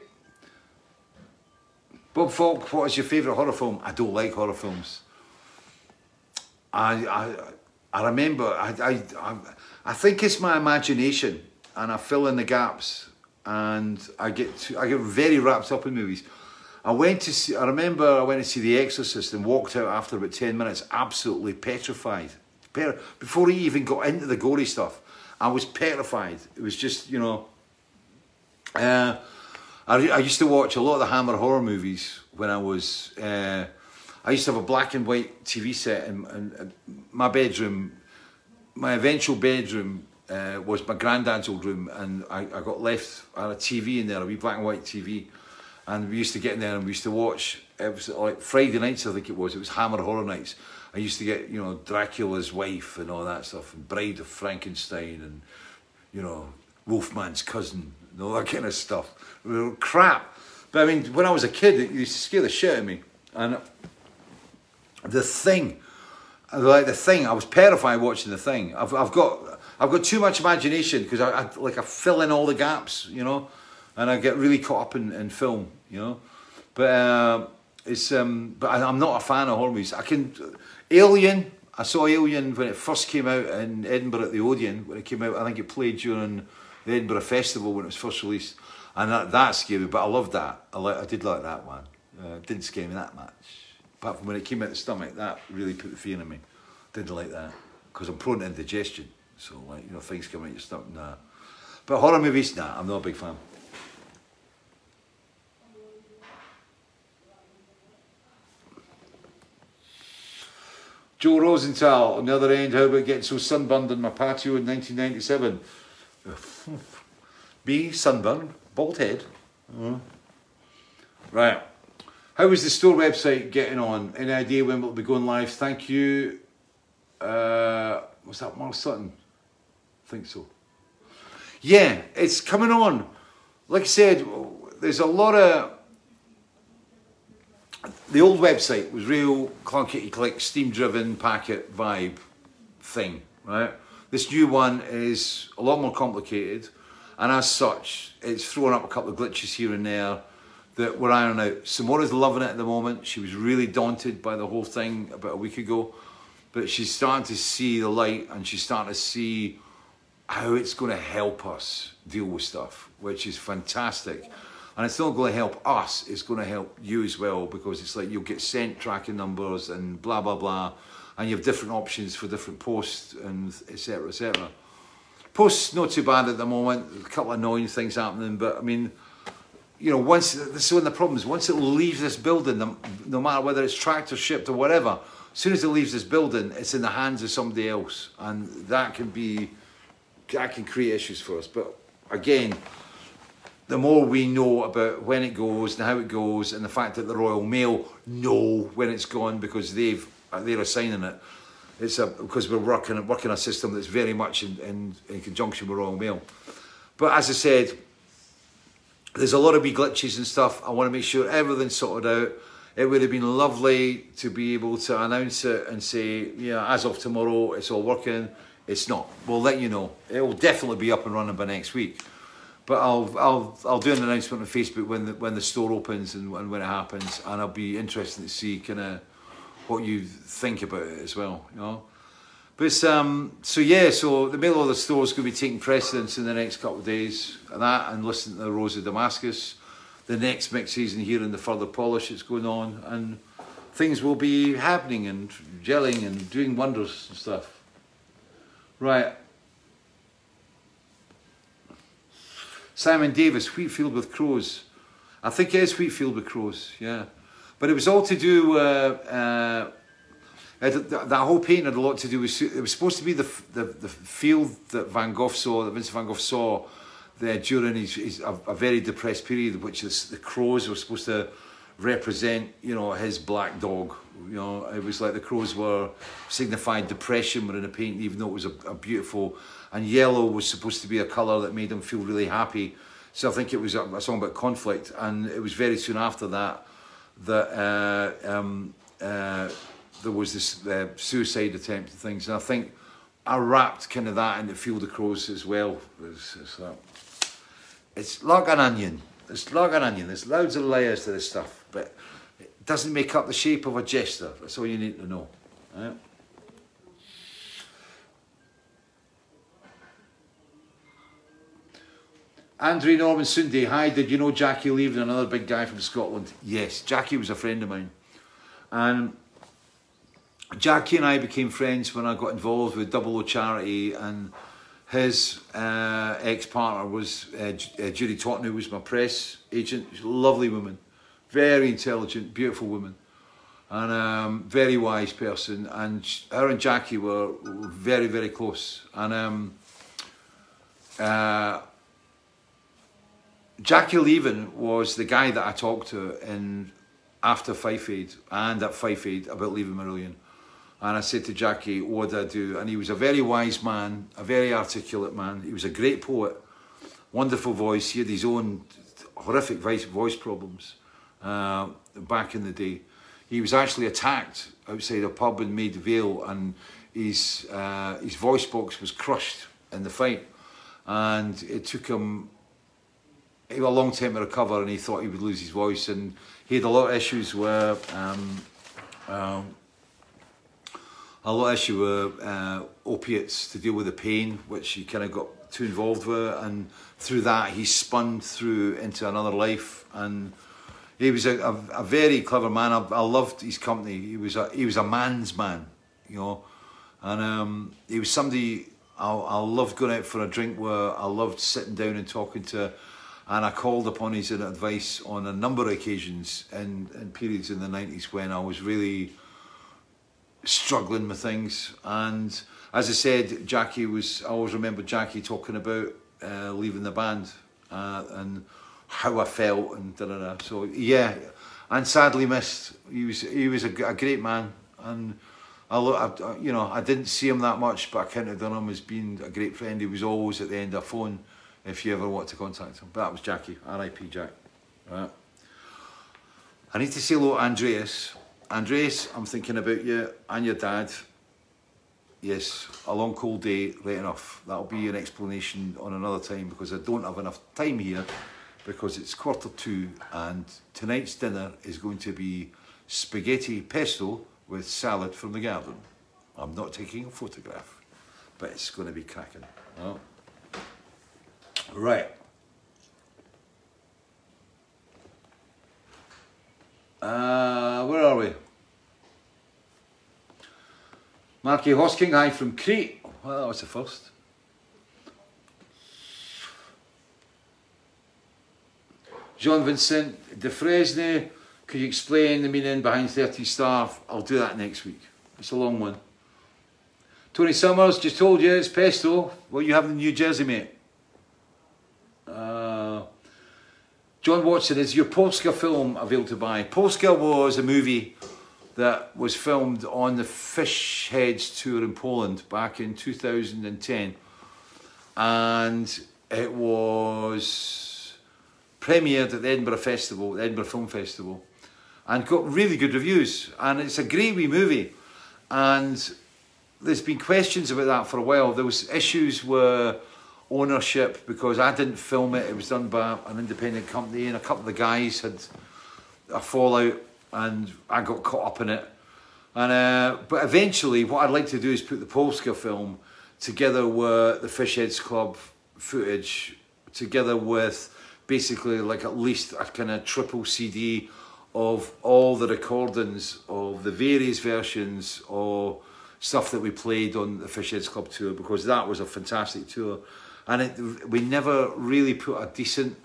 A: Bob Falk, what is your favourite horror film? I don't like horror films. I I, I remember, I, I, I, think it's my imagination and I fill in the gaps and I get to, I get very wrapped up in movies. I went to see, I remember I went to see The Exorcist and walked out after about 10 minutes absolutely petrified. Before he even got into the gory stuff, I was petrified. It was just, you know, uh, I, I used to watch a lot of the Hammer horror movies when I was. Uh, I used to have a black and white TV set in, my bedroom. My eventual bedroom uh, was my granddad's old room, and I, I got left. I had a TV in there, a wee black and white TV, and we used to get in there and we used to watch. It was like Friday nights, I think it was. It was Hammer horror nights. I used to get, you know, Dracula's wife and all that stuff, and Bride of Frankenstein, and you know, Wolfman's cousin, and all that kind of stuff. Crap. But I mean, when I was a kid, it used to scare the shit out of me. And the thing, like the thing, I was terrified watching the thing. I've, I've got, I've got too much imagination because I, I, like I fill in all the gaps, you know, and I get really caught up in, in film, you know. But uh, it's um, but I, I'm not a fan of horror movies. I can Alien. I saw Alien when it first came out in Edinburgh at the Odeon. When it came out, I think it played during the Edinburgh Festival when it was first released, and that, that scared me. But I loved that. I, I did like that one. Uh, didn't scare me that much. Apart from when it came out the stomach, that really put the fear in me. Didn't like that because I'm prone to indigestion. So like you know things come out your stomach. Nah. But horror movies, nah, I'm not a big fan. Joe Rosenthal, on the other end, how about getting so sunburned in my patio in 1997? Me, sunburn, bald head. Uh, Right. How is the store website getting on? Any idea when we'll be going live? Thank you. Uh, what's that, Mark Sutton? I think so. Yeah, it's coming on. Like I said, there's a lot of. The old website was real clunkety click, steam driven packet vibe thing, right? This new one is a lot more complicated, and as such, it's throwing up a couple of glitches here and there that we're ironing out. Simona's loving it at the moment. She was really daunted by the whole thing about a week ago, but she's starting to see the light and she's starting to see how it's going to help us deal with stuff, which is fantastic. And it's not going to help us, it's going to help you as well because it's like you'll get sent tracking numbers and blah, blah, blah. And you have different options for different posts and etc. etc. Posts not too bad at the moment. A couple of annoying things happening, but I mean, you know, once this is one of the problems. Once it leaves this building, no, no matter whether it's tracked or shipped or whatever, as soon as it leaves this building, it's in the hands of somebody else, and that can be that can create issues for us. But again, the more we know about when it goes and how it goes, and the fact that the Royal Mail know when it's gone because they've uh, they're assigning it. It's a, because we're working working a system that's very much in, in, in conjunction with Royal Mail. But as I said, there's a lot of wee glitches and stuff. I want to make sure everything's sorted out. It would have been lovely to be able to announce it and say, yeah, as of tomorrow, it's all working. It's not. We'll let you know. It will definitely be up and running by next week. But I'll I'll I'll do an announcement on Facebook when the when the store opens and, and when it happens, and I'll be interested to see kind of what you think about it as well. You know. But um, so yeah, so the mail order store is going to be taking precedence in the next couple of days, and that, and listen to the Rose of Damascus, the next mix season here and the further polish that's going on, and things will be happening and gelling and doing wonders and stuff. Right. Simon Davis, Wheatfield with Crows. I think it is Wheatfield with Crows, yeah. But it was all to do. Uh, uh, that, that whole painting had a lot to do with. It was supposed to be the, the the field that Van Gogh saw, that Vincent Van Gogh saw, there during his, his a, a very depressed period, which is the crows were supposed to represent, you know, his black dog. You know, it was like the crows were signified depression within a painting, even though it was a, a beautiful. And yellow was supposed to be a colour that made him feel really happy. So I think it was a, a song about conflict, and it was very soon after that that uh, um, uh, there was this uh, suicide attempt and things. And I think I wrapped kind of that in the Field of Crows as well. It's, it's, it's like an onion. It's like an onion. There's loads of layers to this stuff, but it doesn't make up the shape of a jester. That's all you need to know. Andrew Norman Sunday, hi, did you know Jackie Leven, another big guy from Scotland? Yes, Jackie was a friend of mine. And Jackie and I became friends when I got involved with Double O Charity, and his uh, ex partner was uh, uh, Judy Totton, who was my press agent. She's a lovely woman, very intelligent, beautiful woman, and um, very wise person. And sh- her and Jackie were, were very, very close. And um, uh, Jackie Leven was the guy that I talked to in after Fife Aid and at Fife Aid about leaving Marillion. And I said to Jackie, what did I do? And he was a very wise man, a very articulate man. He was a great poet, wonderful voice. He had his own horrific voice, voice problems uh, back in the day. He was actually attacked outside a pub in Maida Vale and his, uh, his voice box was crushed in the fight. And it took him he had a long time to recover, and he thought he would lose his voice, and he had a lot of issues where. Um, um, a lot of issue with uh, opiates to deal with the pain, which he kind of got too involved with, and through that he spun through into another life. And he was a, a, a very clever man. I, I loved his company. He was a he was a man's man, you know, and um, he was somebody I, I loved going out for a drink with. I loved sitting down and talking to. And I called upon his advice on a number of occasions in, in periods in the 90s when I was really struggling with things. And as I said, Jackie was, I always remember Jackie talking about uh, leaving the band uh, and how I felt and da da da. So yeah, and sadly missed. He was he was a, a great man, and I, I, you know I didn't see him that much, but I counted on him as being a great friend. He was always at the end of a phone if you ever want to contact him. But that was Jackie, R.I.P. Jack. Right. I need to say hello to Andreas. Andreas, I'm thinking about you and your dad. Yes, a long cold day, right enough. That'll be an explanation on another time because I don't have enough time here because it's quarter two and tonight's dinner is going to be spaghetti pesto with salad from the garden. I'm not taking a photograph, but it's going to be cracking. Right. Uh, where are we? Marky Hosking, hi from Crete. Well, that was the first. Jean Vincent de Fresnay, could you explain the meaning behind 13th Star? I'll do that next week. It's a long one. Tony Summers, just told you it's pesto. What you have in New Jersey, mate? Uh, John Watson, is your Polska film available to buy? Polska was a movie that was filmed on the Fish Heads tour in Poland back in 2010. And it was premiered at the Edinburgh Festival, the Edinburgh Film Festival, and got really good reviews. And it's a great wee movie. And there's been questions about that for a while. There was issues with ownership because I didn't film it. It was done by an independent company, and a couple of the guys had a fallout, and I got caught up in it. And uh, but eventually, what I'd like to do is put the Polska film together with the Fishheads Club footage, together with basically like at least a kind of triple CD of all the recordings of the various versions or stuff that we played on the Fishheads Club tour because that was a fantastic tour, and it, we never really put a decent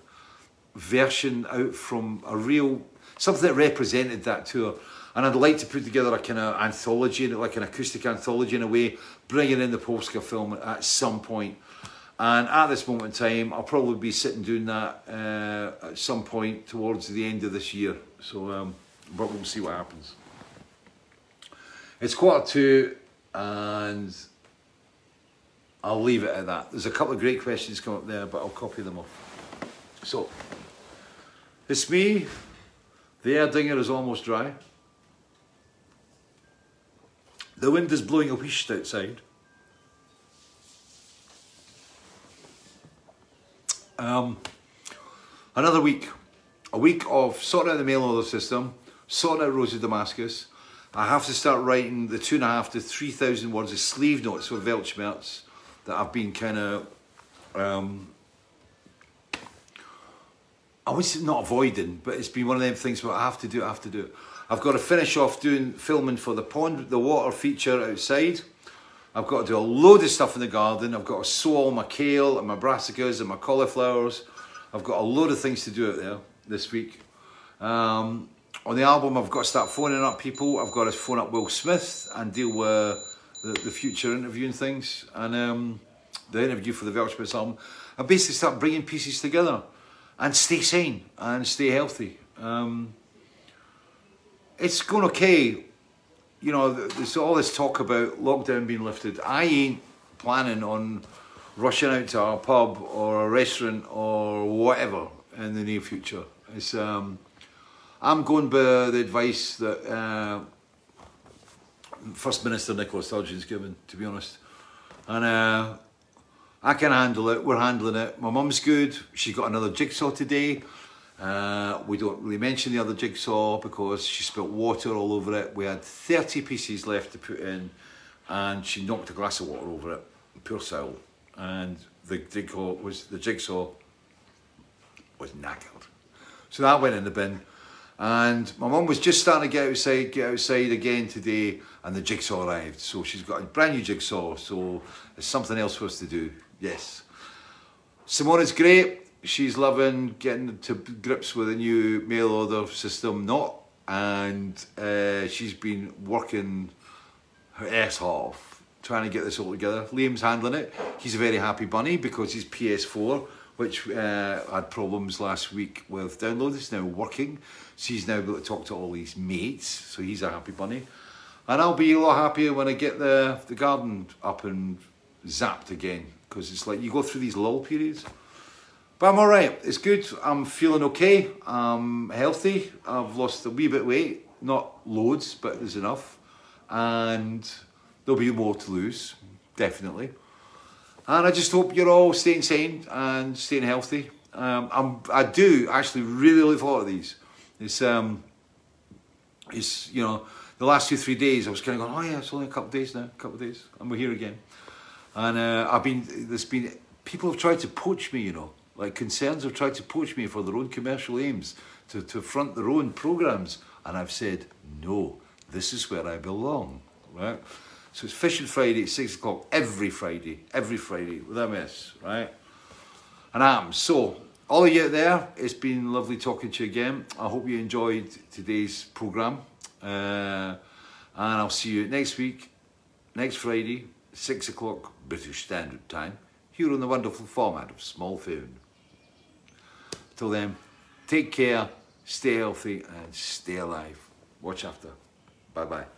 A: version out from a real something that represented that tour. And I'd like to put together a kind of anthology, like an acoustic anthology in a way, bringing in the Polska film at some point. And at this moment in time, I'll probably be sitting doing that uh, at some point towards the end of this year. So, um, but we'll see what happens. It's quarter two, and I'll leave it at that. There's a couple of great questions come up there, but I'll copy them off. So, it's me. The air dinger is almost dry. The wind is blowing a wheesht outside. Um, another week. A week of sorting out the mail order system, sorting out to Damascus. I have to start writing the two and a half to three thousand words of sleeve notes for Weltschmerz that I've been kind of, um, I was not avoiding, but it's been one of them things where I have to do it, I have to do it. I've got to finish off doing filming for the pond, the water feature outside. I've got to do a load of stuff in the garden. I've got to sow all my kale and my brassicas and my cauliflowers. I've got a load of things to do out there this week. Um, on the album, I've got to start phoning up people. I've got to phone up Will Smith and deal with the, the future interviewing things and um, the interview for the Weltschmerz album. I basically start bringing pieces together and stay sane and stay healthy. Um, it's going okay. You know, there's all this talk about lockdown being lifted. I ain't planning on rushing out to a pub or a restaurant or whatever in the near future. It's um, I'm going by the advice that uh, First Minister Nicola Sturgeon's given, to be honest. And uh, I can handle it. We're handling it. My mum's good. She's got another jigsaw today. Uh, we don't really mention the other jigsaw because she spilt water all over it. We had 30 pieces left to put in and she knocked a glass of water over it. Poor soul. And the jigsaw was the jigsaw was knackered. So that went in the bin. And my mum was just starting to get outside, get outside again today, and the jigsaw arrived. So she's got a brand new jigsaw. So there's something else for us to do. Yes. Simona's great. She's loving getting to grips with a new mail order system, not, and uh, she's been working her ass off trying to get this all together. Liam's handling it. He's a very happy bunny because his PS4, which uh, had problems last week with download, is now working. So he's now able to talk to all his mates. So he's a happy bunny. And I'll be a lot happier when I get the, the garden up and zapped again. Because it's like you go through these lull periods. But I'm all right. It's good. I'm feeling okay. I'm healthy. I've lost a wee bit of weight. Not loads, but there's enough. And there'll be more to lose, definitely. And I just hope you're all staying sane and staying healthy. Um, I'm, I do actually really look forward to these. It's, um, it's, you know, the last two, three days I was kind of going, oh yeah, it's only a couple of days now, a couple of days, and we're here again. And uh, I've been, there's been, people have tried to poach me, you know, like concerns have tried to poach me for their own commercial aims, to, to front their own programs. And I've said, no, this is where I belong, right? So it's Fish on Friday at six o'clock every Friday, every Friday without miss, right? And I'm so all of you out there, it's been lovely talking to you again. I hope you enjoyed today's program, uh, and I'll see you next week, next Friday, six o'clock British Standard Time, here on the wonderful format of Small Phone. Till then, take care, stay healthy, and stay alive. Watch after. Bye bye.